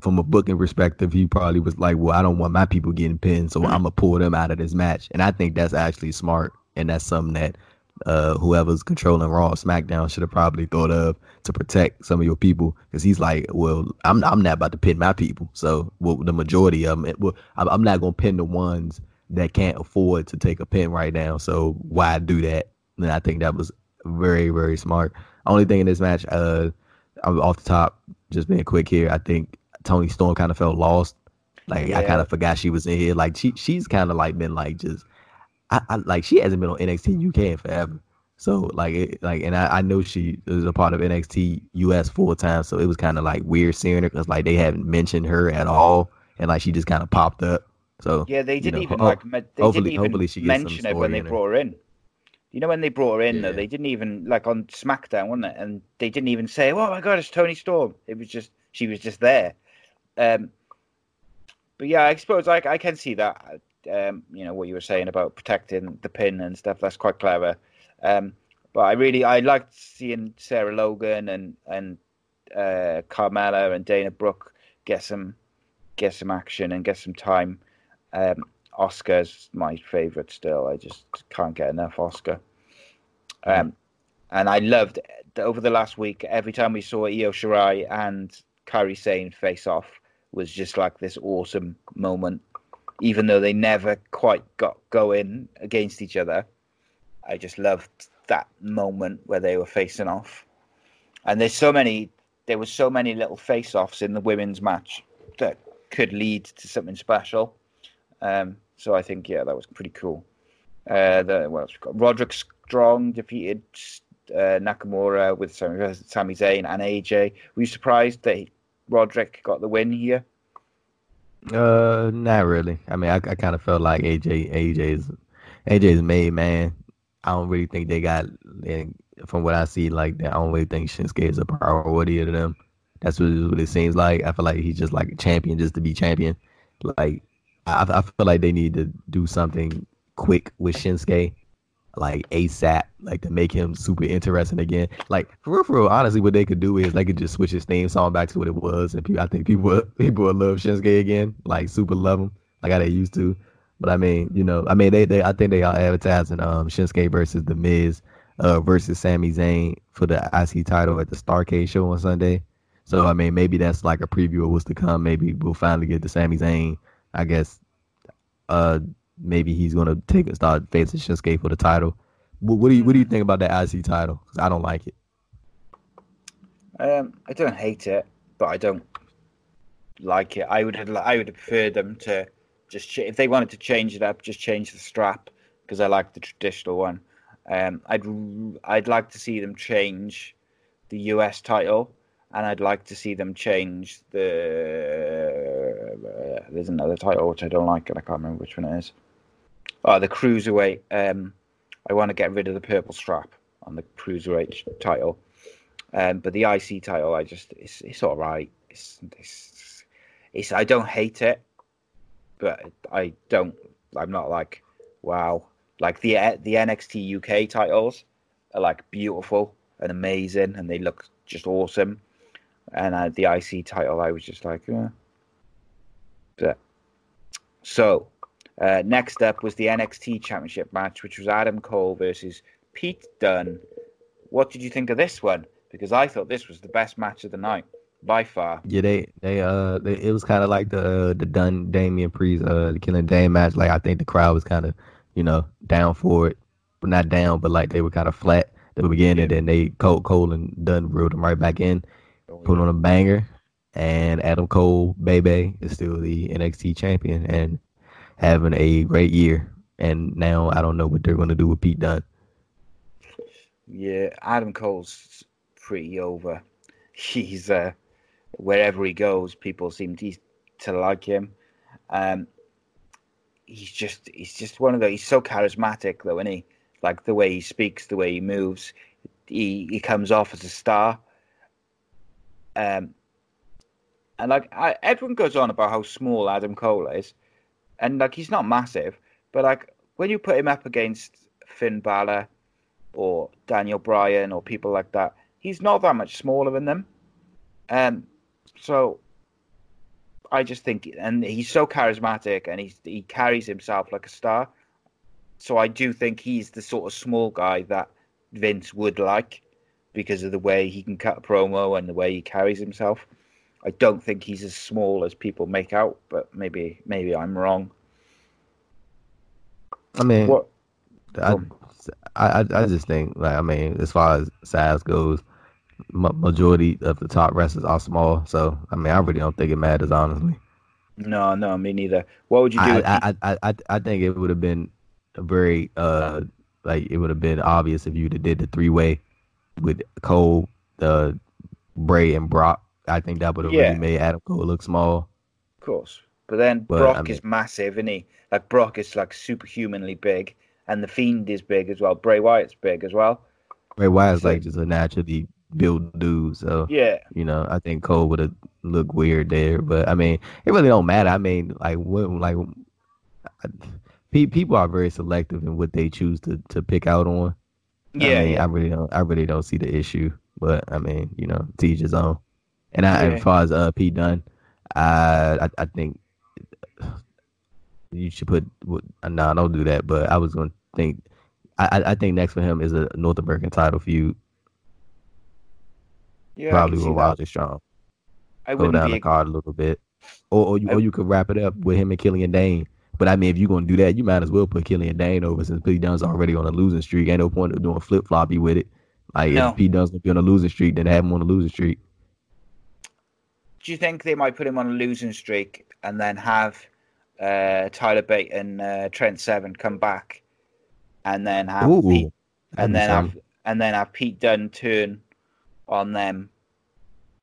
from a booking perspective, he probably was like, well, I don't want my people getting pinned, so I'm gonna pull them out of this match. And I think that's actually smart, and that's something that uh, whoever's controlling Raw or SmackDown should have probably thought of to protect some of your people. Because he's like, well, I'm I'm not about to pin my people. So well, the majority of them, it, well, I'm, I'm not gonna pin the ones that can't afford to take a pin right now. So why do that? And I think that was very very smart. Only thing in this match, uh, I'm off the top, just being quick here. I think Toni Storm kind of felt lost. Like I kind of forgot she was in here. Like she she's kind of like been like just I, I like she hasn't been on NXT UK forever. So like it, like and I, I know she is a part of NXT US full time. So it was kind of like weird seeing her because like they haven't mentioned her at all, and like she just kind of popped up. So Yeah, they didn't know, even ho- like me- they hopefully- didn't even hopefully she mention it when they brought her in. You know when they brought her in though, they didn't even like on SmackDown, wasn't it? And they didn't even say, "Oh my God, it's Toni Storm." It was just she was just there. Um, but yeah, I suppose I I can see that. Um, you know what you were saying about protecting the pin and stuff. That's quite clever. Um, but I really I liked seeing Sarah Logan and and uh, Carmella and Dana Brooke get some get some action and get some time. Um, Asuka's my favorite still. I just can't get enough Asuka. Um, and I loved over the last week every time we saw Io Shirai and Kairi Sane face off was just like this awesome moment. Even though they never quite got going against each other, I just loved that moment where they were facing off. and there's so many. There were so many little face-offs in the women's match that could lead to something special. Um, so I think yeah, that was pretty cool. Uh, the well, Roderick Strong defeated uh, Nakamura with Sami, Sami Zayn and AJ. Were you surprised that he, Roderick got the win here? Uh, not really. I mean, I, I kind of felt like AJ AJ's AJ's made man. I don't really think they got. From what I see, like I don't really think Shinsuke is a priority to them. That's what, what it seems like. I feel like he's just like a champion just to be champion. Like I, I feel like they need to do something quick with Shinsuke, like ASAP, like to make him super interesting again. Like for real, for real, honestly, what they could do is they could just switch his theme song back to what it was, and people, I think people people would love Shinsuke again, like super love him, like how they used to. But I mean, you know, I mean, they, they I think they are advertising um Shinsuke versus The Miz, uh versus Sami Zayn for the IC title at the Starcade show on Sunday. So I mean, maybe that's like a preview of what's to come. Maybe we'll finally get the Sami Zayn. I guess, uh, maybe he's gonna take a start facing Shinsuke for the title. What, what do you What do you think about that IC title? Because I don't like it. Um, I don't hate it, but I don't like it. I would have, I would have preferred them to just ch- if they wanted to change it up, just change the strap because I like the traditional one. Um, I'd I'd like to see them change the US title, and I'd like to see them change the. Uh, there's another title which I don't like, and I can't remember which one it is. Oh, the cruiserweight. Um, I want to get rid of the purple strap on the cruiserweight title, um, but the IC title, I just it's it's all right. It's it's, it's I don't hate it but I don't. I'm not like wow. Like the the NXT UK titles are like beautiful and amazing, and they look just awesome. And the IC title, I was just like, yeah. But, so uh, next up was the NXT Championship match, which was Adam Cole versus Pete Dunne. What did you think of this one? Because I thought this was the best match of the night by far. Yeah, they they uh they, it was kind of like the uh, the Dunne Damian Priest uh the Killian Dain match. Like I think the crowd was kind of you know down for it, but not down, but like they were kind of flat at the beginning. Yeah. And then they Cole Cole and Dunne reeled them right back in, oh, put yeah. on a banger, and Adam Cole, baby, is still the NXT champion and having a great year. And now I don't know what they're going to do with Pete Dunne. Yeah, Adam Cole's pretty over. He's uh wherever he goes, people seem to, to like him. Um, he's just he's just one of the he's so charismatic though, and he like the way he speaks, the way he moves, he he comes off as a star. Um, and like I, everyone goes on about how small Adam Cole is, and like he's not massive, but like when you put him up against Finn Balor or Daniel Bryan or people like that, he's not that much smaller than them. Um, so I just think, and he's so charismatic, and he he carries himself like a star. So I do think he's the sort of small guy that Vince would like because of the way he can cut a promo and the way he carries himself. I don't think he's as small as people make out, but maybe maybe I'm wrong. I mean, what? I, I I just think like I mean, as far as size goes, majority of the top wrestlers are small. So I mean, I really don't think it matters, honestly. No, no, me neither. What would you do? I I, I, I think it would have been very uh like it would have been obvious if you did the three way with Cole, the Bray, and Brock. I think that would have yeah. really made Adam Cole look small. Of course, but then but, Brock I mean, is massive, isn't he? Like Brock is like superhumanly big, and the Fiend is big as well. Bray Wyatt's big as well. Bray Wyatt's like just a naturally built dude. So yeah, you know, I think Cole would have looked weird there, but I mean, it really don't matter. I mean, like what, like people are very selective in what they choose to to pick out on. Yeah, I, mean, yeah. I really don't. I really don't see the issue, but I mean, you know, teach his own. And I, yeah. as far as uh, Pete Dunne, I, I I think you should put. No, nah, don't do that. But I was going to think. I I think next for him is a North American title feud. Yeah, Probably with Roderick Strong. I Go down the card a little bit, or or you, I, or you could wrap it up with him and Killian Dain. But I mean, if you're gonna do that, you might as well put Killian Dain over since Pete Dunne's already on a losing streak. Ain't no point of doing flip floppy with it. Like No. if Pete Dunne's gonna be on a losing streak, then have him on a losing streak. Do you think they might put him on a losing streak and then have uh, Tyler Bate and uh, Trent Seven come back, and then have Ooh, Pete, and then have and then have Pete Dunne turn on them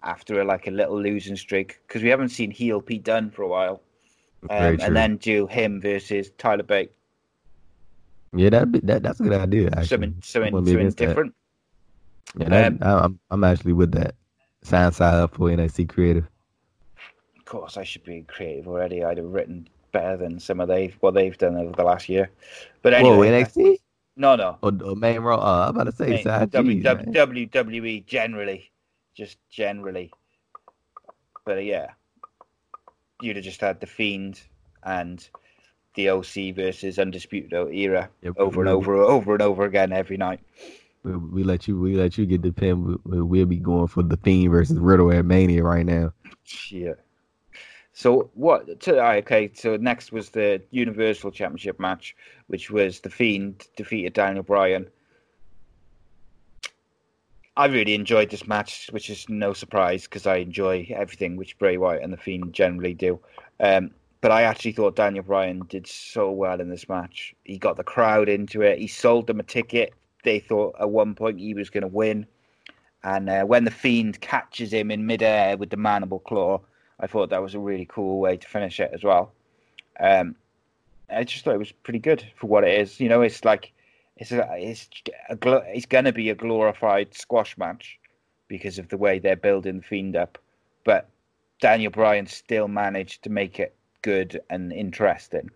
after a, like a little losing streak because we haven't seen heel Pete Dunne for a while, um, and then do him versus Tyler Bate, yeah, that be that, that's a good idea. Actually. something something, something against that. different. Yeah, that, Um, I'm I'm actually with that. Sign side up for NXT creative. Of course, I should be creative already. I'd have written better than some of they what they've done over the last year. But anyway, Whoa, NXT no, no. or, or main raw? Uh, I'm about to say side W- W- WWE generally, just generally. But uh, yeah, you'd have just had the Fiend and the OC versus Undisputed Era Yeah, over and over, over and over again every night. We, let you we let you get the pin. We, we- we'll be going for the Fiend versus Riddle at Mania right now. Shit. So what? To, okay, so next was the Universal Championship match, which was the Fiend defeated Daniel Bryan. I really enjoyed this match, which is no surprise because I enjoy everything which Bray Wyatt and the Fiend generally do. Um, but I actually thought Daniel Bryan did so well in this match. He got the crowd into it. He sold them a ticket. They thought at one point he was going to win. And uh, when the Fiend catches him in midair with the mandible claw, I thought that was a really cool way to finish it as well. Um, I just thought it was pretty good for what it is. You know, it's like it's a, it's a it's gonna be a glorified squash match because of the way they're building the Fiend up, but Daniel Bryan still managed to make it good and interesting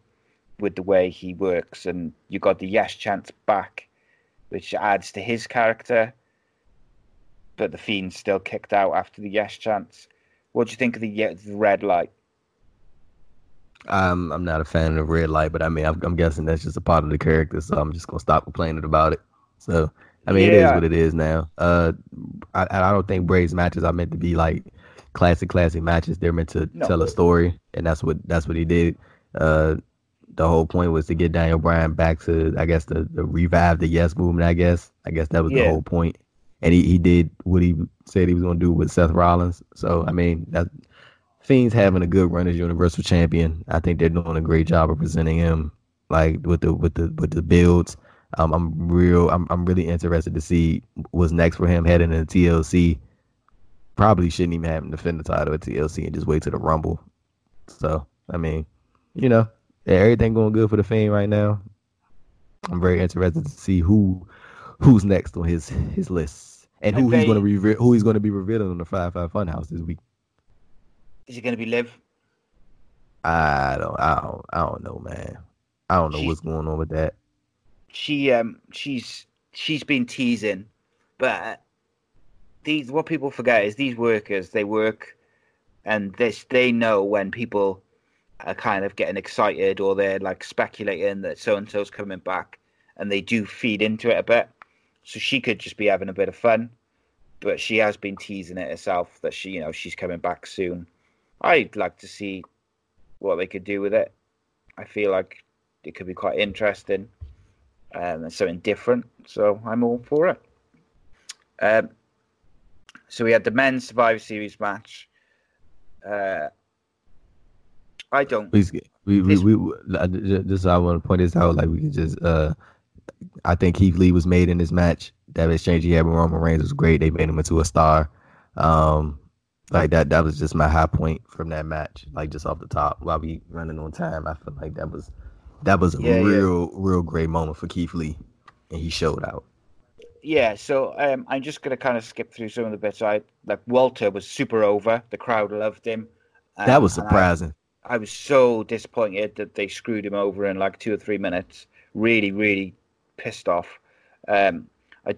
with the way he works, and you got the yes chance back, which adds to his character. But the Fiend still kicked out after the yes chance. What do you think of the, the red light? I'm I'm not a fan of red light, but I mean I'm, I'm guessing that's just a part of the character, so I'm just gonna stop complaining about it. So I mean it is what it is now. Uh, I I don't think Bray's matches are meant to be like classic classic matches. They're meant to No. tell a story, and that's what that's what he did. Uh, the whole point was to get Daniel Bryan back to I guess the, the revive the yes movement. I guess I guess that was the Yeah. whole point, and he he did what he said he was gonna do with Seth Rollins. So I mean that. Fiend's having a good run as Universal Champion. I think they're doing a great job of presenting him, like with the with the with the builds. Um, I'm real. I'm I'm really interested to see what's next for him heading into TLC. Probably shouldn't even have him defend the title at TLC and just wait to the Rumble. So I mean, you know, everything going good for the Fiend right now. I'm very interested to see who who's next on his his list and who And he's going to reveal who he's going to be revealing on the Firefly Fun House this week. Is it going to be Liv? I don't, I don't, I don't know, man. I don't know She- what's going on with that. she um she's she's been teasing, but these what people forget is these workers they work, and this they know when people are kind of getting excited or they're like speculating that so and so's coming back, and they do feed into it a bit. So she could just be having a bit of fun, but she has been teasing it herself that she you know she's coming back soon. I'd like to see what they could do with it. I feel like it could be quite interesting um, and something different. So I'm all for it. Um, so we had the men's Survivor Series match. Uh, I don't. Please, we, we, This- we, we just I want to point this out. Like we can just, uh, I think Keith Lee was made in this match. That exchange he had with Roman Reigns was great. They made him into a star. Um, like that, that was just my high point from that match. Like just off the top, while we running on time, I feel like that was, that was a Yeah, yeah. real, real great moment for Keith Lee, and he showed out. Yeah, so um, I'm just going to kind of skip through some of the bits. I like Walter was super over. The crowd loved him. That Um, was surprising. I was so disappointed that they screwed him over in like two or three minutes. Really, really pissed off. Um, I,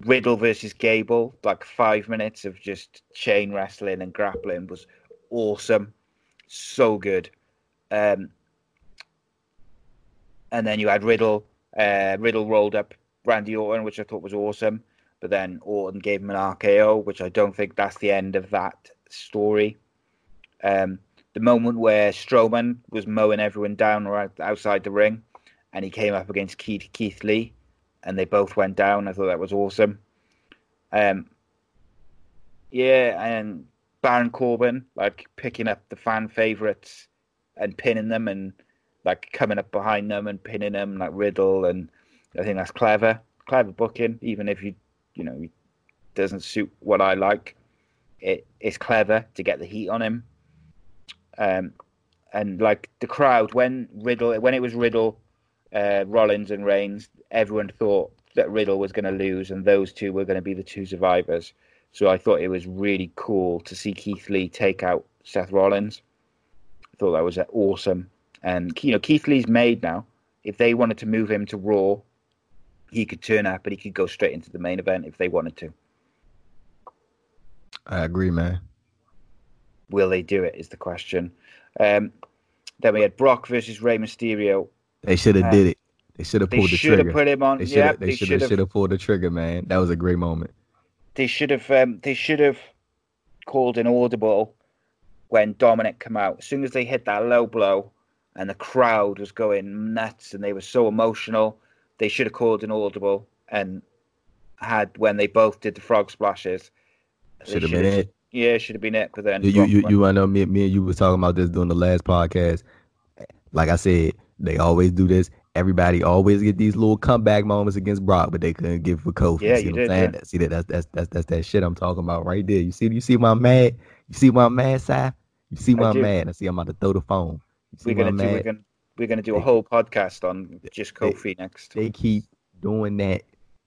Riddle versus Gable, like five minutes of just chain wrestling and grappling was awesome. So good. Um, and then you had Riddle. Uh, Riddle rolled up Randy Orton, which I thought was awesome. But then Orton gave him an RKO, which I don't think that's the end of that story. Um, the moment where Strowman was mowing everyone down right outside the ring, and he came up against Keith, Keith Lee, and they both went down. I thought that was awesome. Um, yeah, and Baron Corbin like picking up the fan favorites and pinning them and like coming up behind them and pinning them like Riddle and I think that's clever, clever booking. Even if you you know doesn't suit what I like, it it's clever to get the heat on him. Um, and like the crowd when Riddle when it was Riddle, uh, Rollins and Reigns, everyone thought that Riddle was going to lose and those two were going to be the two survivors. So I thought it was really cool to see Keith Lee take out Seth Rollins. I thought that was awesome. And you know Keith Lee's made now. If they wanted to move him to Raw, he could turn up, but he could go straight into the main event if they wanted to. I agree, man. Will they do it? Is the question. Um, then we had Brock versus Rey Mysterio. They should have Uh, did it. They should have pulled the trigger. They should have put him on. they should Yeah, have. they They should have. Should have. have pulled the trigger, man. That was a great moment. They should have. Um, they should have called an audible when Dominic come out. As soon as they hit that low blow, and the crowd was going nuts, and they were so emotional, they should have called an audible and had when they both did the frog splashes. Should have been it. Yeah, should have been it. Then You, you, you, you I know me, me and you was talking about this during the last podcast. Like I said, they always do this. Everybody always get these little comeback moments against Brock, but they couldn't give for Kofi. Yeah, see you what did, I'm saying? yeah. See that? That's that's that's that's that shit I'm talking about right there. You see? You see I'm mad? You see my mad, Si? You see my mad? I see I'm about to throw the phone. We're gonna do. We're gonna we're gonna do a They- whole podcast on just they- Kofi next. They keep doing that.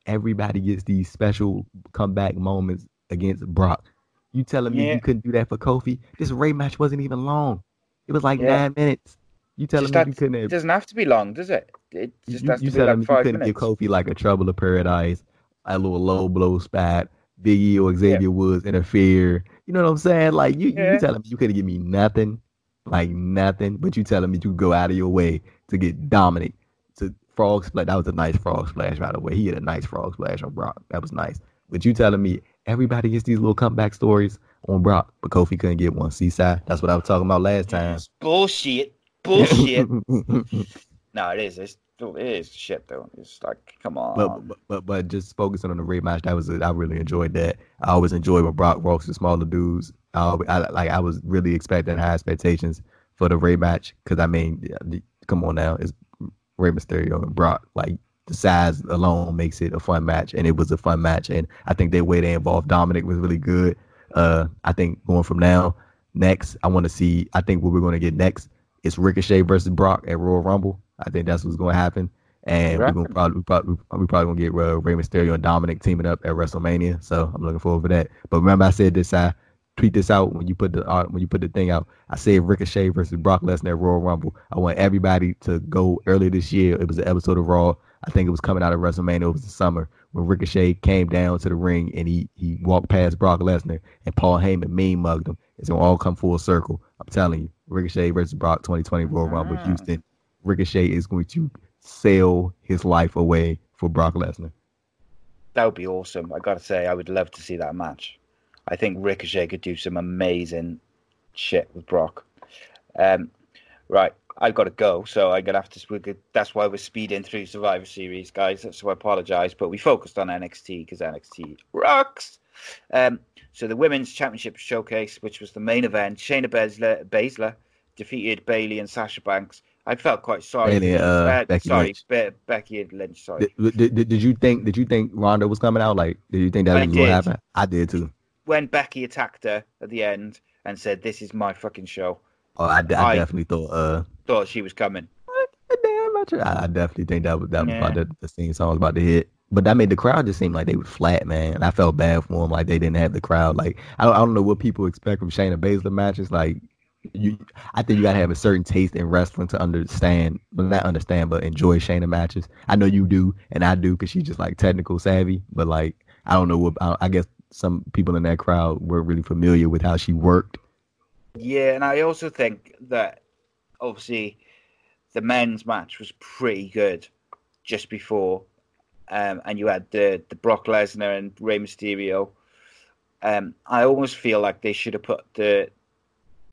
Everybody gets these special comeback moments against Brock. You telling me Yeah. you couldn't do that for Kofi? This Rey match wasn't even long. It was like Yeah. nine minutes. You telling Just me you couldn't It doesn't have to be long, does it? It you, just you, has you to be like me you couldn't minutes. give Kofi like a trouble of paradise, a little low blow spot, Big E or Xavier Woods interfere. You know what I'm saying? Like you, you telling me you couldn't give me nothing, like nothing, but you telling me you go out of your way to get Dominic to frog splash. That was a nice frog splash, by the way. He had a nice frog splash on Brock. That was nice. But you telling me everybody gets these little comeback stories on Brock, but Kofi couldn't get one. Seaside. That's what I was talking about last time. It's bullshit. Bullshit. no, it is. It's, it is shit though. It's like, come on. But, but but but just focusing on the Rey match, that was it. I really enjoyed that. I always enjoy when Brock walks the smaller dudes. I, I like I was really expecting high expectations for the Rey match because I mean, come on now, it's Rey Mysterio and Brock. Like the size alone makes it a fun match, and it was a fun match. And I think the way they involved Dominic was really good. Uh, I think going from now next, I want to see. I think what we're going to get next is Ricochet versus Brock at Royal Rumble. I think that's what's going to happen. And we're gonna probably we probably we probably gonna get uh, Rey Mysterio and Dominic teaming up at WrestleMania. So I'm looking forward for that. But remember, I said this. I tweet this out when you put the uh, when you put the thing out. I said Ricochet versus Brock Lesnar at Royal Rumble. I want everybody to go earlier this year. It was an episode of Raw. I think it was coming out of WrestleMania. It was the summer when Ricochet came down to the ring and he he walked past Brock Lesnar and Paul Heyman mean mugged him. It's gonna all come full circle. I'm telling you, Ricochet versus Brock 2020 Royal Rumble Ah. Houston. Ricochet is going to sell his life away for Brock Lesnar. that would be awesome. I gotta say, I would love to see that match. I think Ricochet could do some amazing shit with Brock. Um, right, I've got to go, so I'm gonna have to. That's why we're speeding through Survivor Series, guys. So I apologise, but we focused on NXT because NXT rocks. Um, so the Women's Championship Showcase, which was the main event, Shayna Baszler, Baszler defeated Bayley and Sasha Banks. I felt quite sorry. Bayley, for- uh, Becky sorry, Lynch. Be- Becky Lynch. Sorry. Did, did, did, you think did you think Ronda was coming out? Like, did you think that was going did. to happen? I did too. when Becky attacked her at the end and said, "This is my fucking show," Oh, I, I I- definitely thought. Uh, thought she was coming. damn. I, I definitely think that was that was Yeah. about the, the scene song was about to hit. But that made the crowd just seem like they were flat, man. And I felt bad for them, like they didn't have the crowd. Like I don't, I don't know what people expect from Shayna Baszler matches. Like you, I think you gotta have a certain taste in wrestling to understand, but not understand, but enjoy Shayna matches. I know you do, and I do, because she's just like technical savvy. But like I don't know what I, I guess some people in that crowd were really familiar with how she worked. Yeah, and I also think that obviously the men's match was pretty good just before, um, and you had the the Brock Lesnar and Rey Mysterio. Um, I almost feel like they should have put the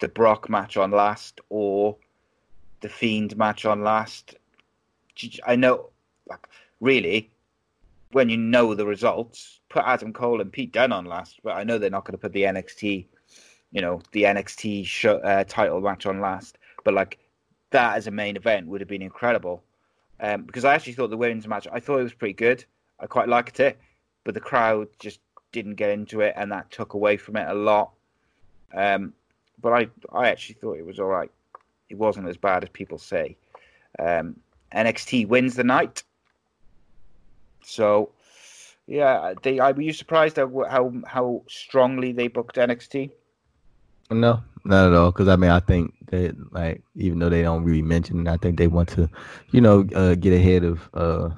the Brock match on last or the Fiend match on last. I know, like, really, when you know the results, put Adam Cole and Pete Dunne on last, but I know they're not going to put the NXT, you know, the NXT show, uh, title match on last. But like that as a main event would have been incredible. Um, because I actually thought the women's match, I thought it was pretty good. I quite liked it, but the crowd just didn't get into it, and that took away from it a lot. Um, but I, I actually thought it was all right. It wasn't as bad as people say. Um, NXT wins the night. So, yeah, they. I were you surprised how how how strongly they booked NXT? No, not at all. Because I mean, I think that like even though they don't really mention it, I think they want to, you know, uh, get ahead of uh,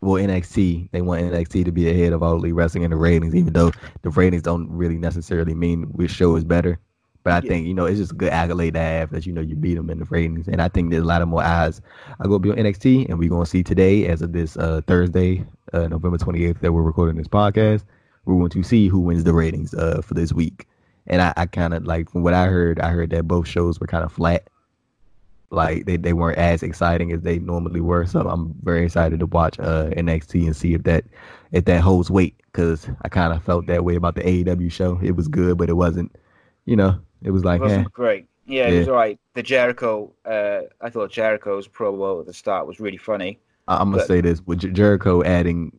well NXT. They want NXT to be ahead of All Elite Wrestling in the ratings, even though the ratings don't really necessarily mean which show is better. But I Yeah. think you know it's just a good accolade to have that you know you beat them in the ratings, and I think there's a lot of more eyes are going to be on NXT, and we're going to see today as of this uh, Thursday, uh, November 28th, that we're recording this podcast. We're going to see who wins the ratings uh, for this week. And I, I kind of like from what I heard, I heard that both shows were kind of flat. Like they, they weren't as exciting as they normally were. So I'm very excited to watch uh, NXT and see if that if that holds weight because I kind of felt that way about the AEW show. It was good, but it wasn't. You know, it was like, eh. wasn't great. Yeah, it was all right. The Jericho, uh, I thought Jericho's promo at the start was really funny. I- I'm gonna But- say this with Jer- Jericho adding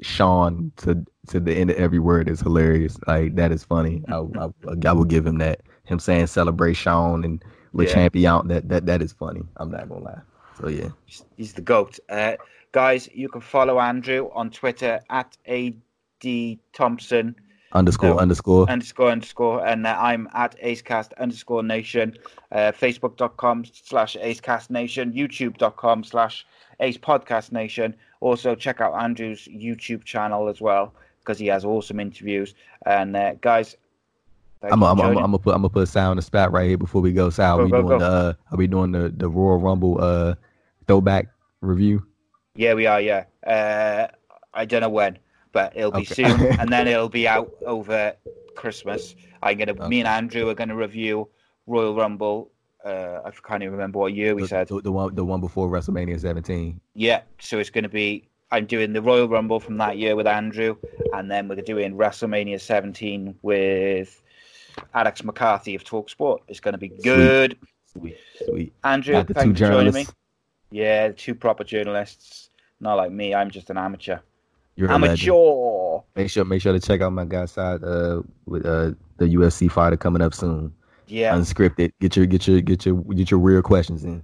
Sean to to the end of every word is hilarious. Like that is funny. I, I, I will give him that. Him saying celebrate Sean and Le Yeah. Champion. That that that is funny. I'm not gonna lie. So yeah, He's- the goat. Uh, guys, you can follow Andrew on Twitter at ad Thompson underscore No. underscore. underscore underscore, and uh, I'm at acecast underscore nation. Uh, Facebook.com slash acecast nation. YouTube.com slash ace podcast nation. Also check out Andrew's YouTube channel as well because he has awesome interviews. And uh, guys, I'm you I'm I'm joining. gonna put I'm gonna put a sound on the spot right here before we go. Are Go, we go, doing go. the uh, are we doing the the Royal Rumble uh throwback review? Yeah, we are. Yeah, uh, I don't know when, but it'll be Okay. soon, and then it'll be out over Christmas. I'm gonna. Me and Andrew are gonna review Royal Rumble. Uh, I can't even remember what year we the, said. the, the one the one before WrestleMania 17. Yeah, so it's gonna be. I'm doing the Royal Rumble from that year with Andrew, and then we're doing WrestleMania 17 with Alex McCarthy of Talksport. It's gonna be good. Sweet, sweet. Andrew, the thank two you for joining me. Yeah, the two proper journalists. Not like me. I'm just an amateur. You're. Amateur. Make sure make sure to check out my guy's side uh with uh the UFC fighter coming up soon. Yeah. Unscripted. Get your get your get your get your real questions in.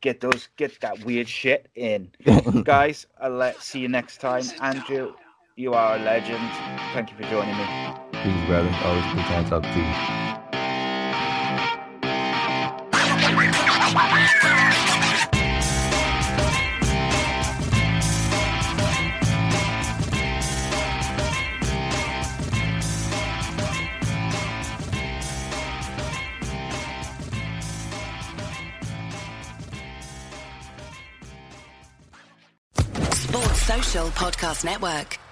get those get that weird shit in guys i'll let see you next time andrew you are a legend thank you for joining me Peace, brother. Always a good time talking to you. Podcast Network.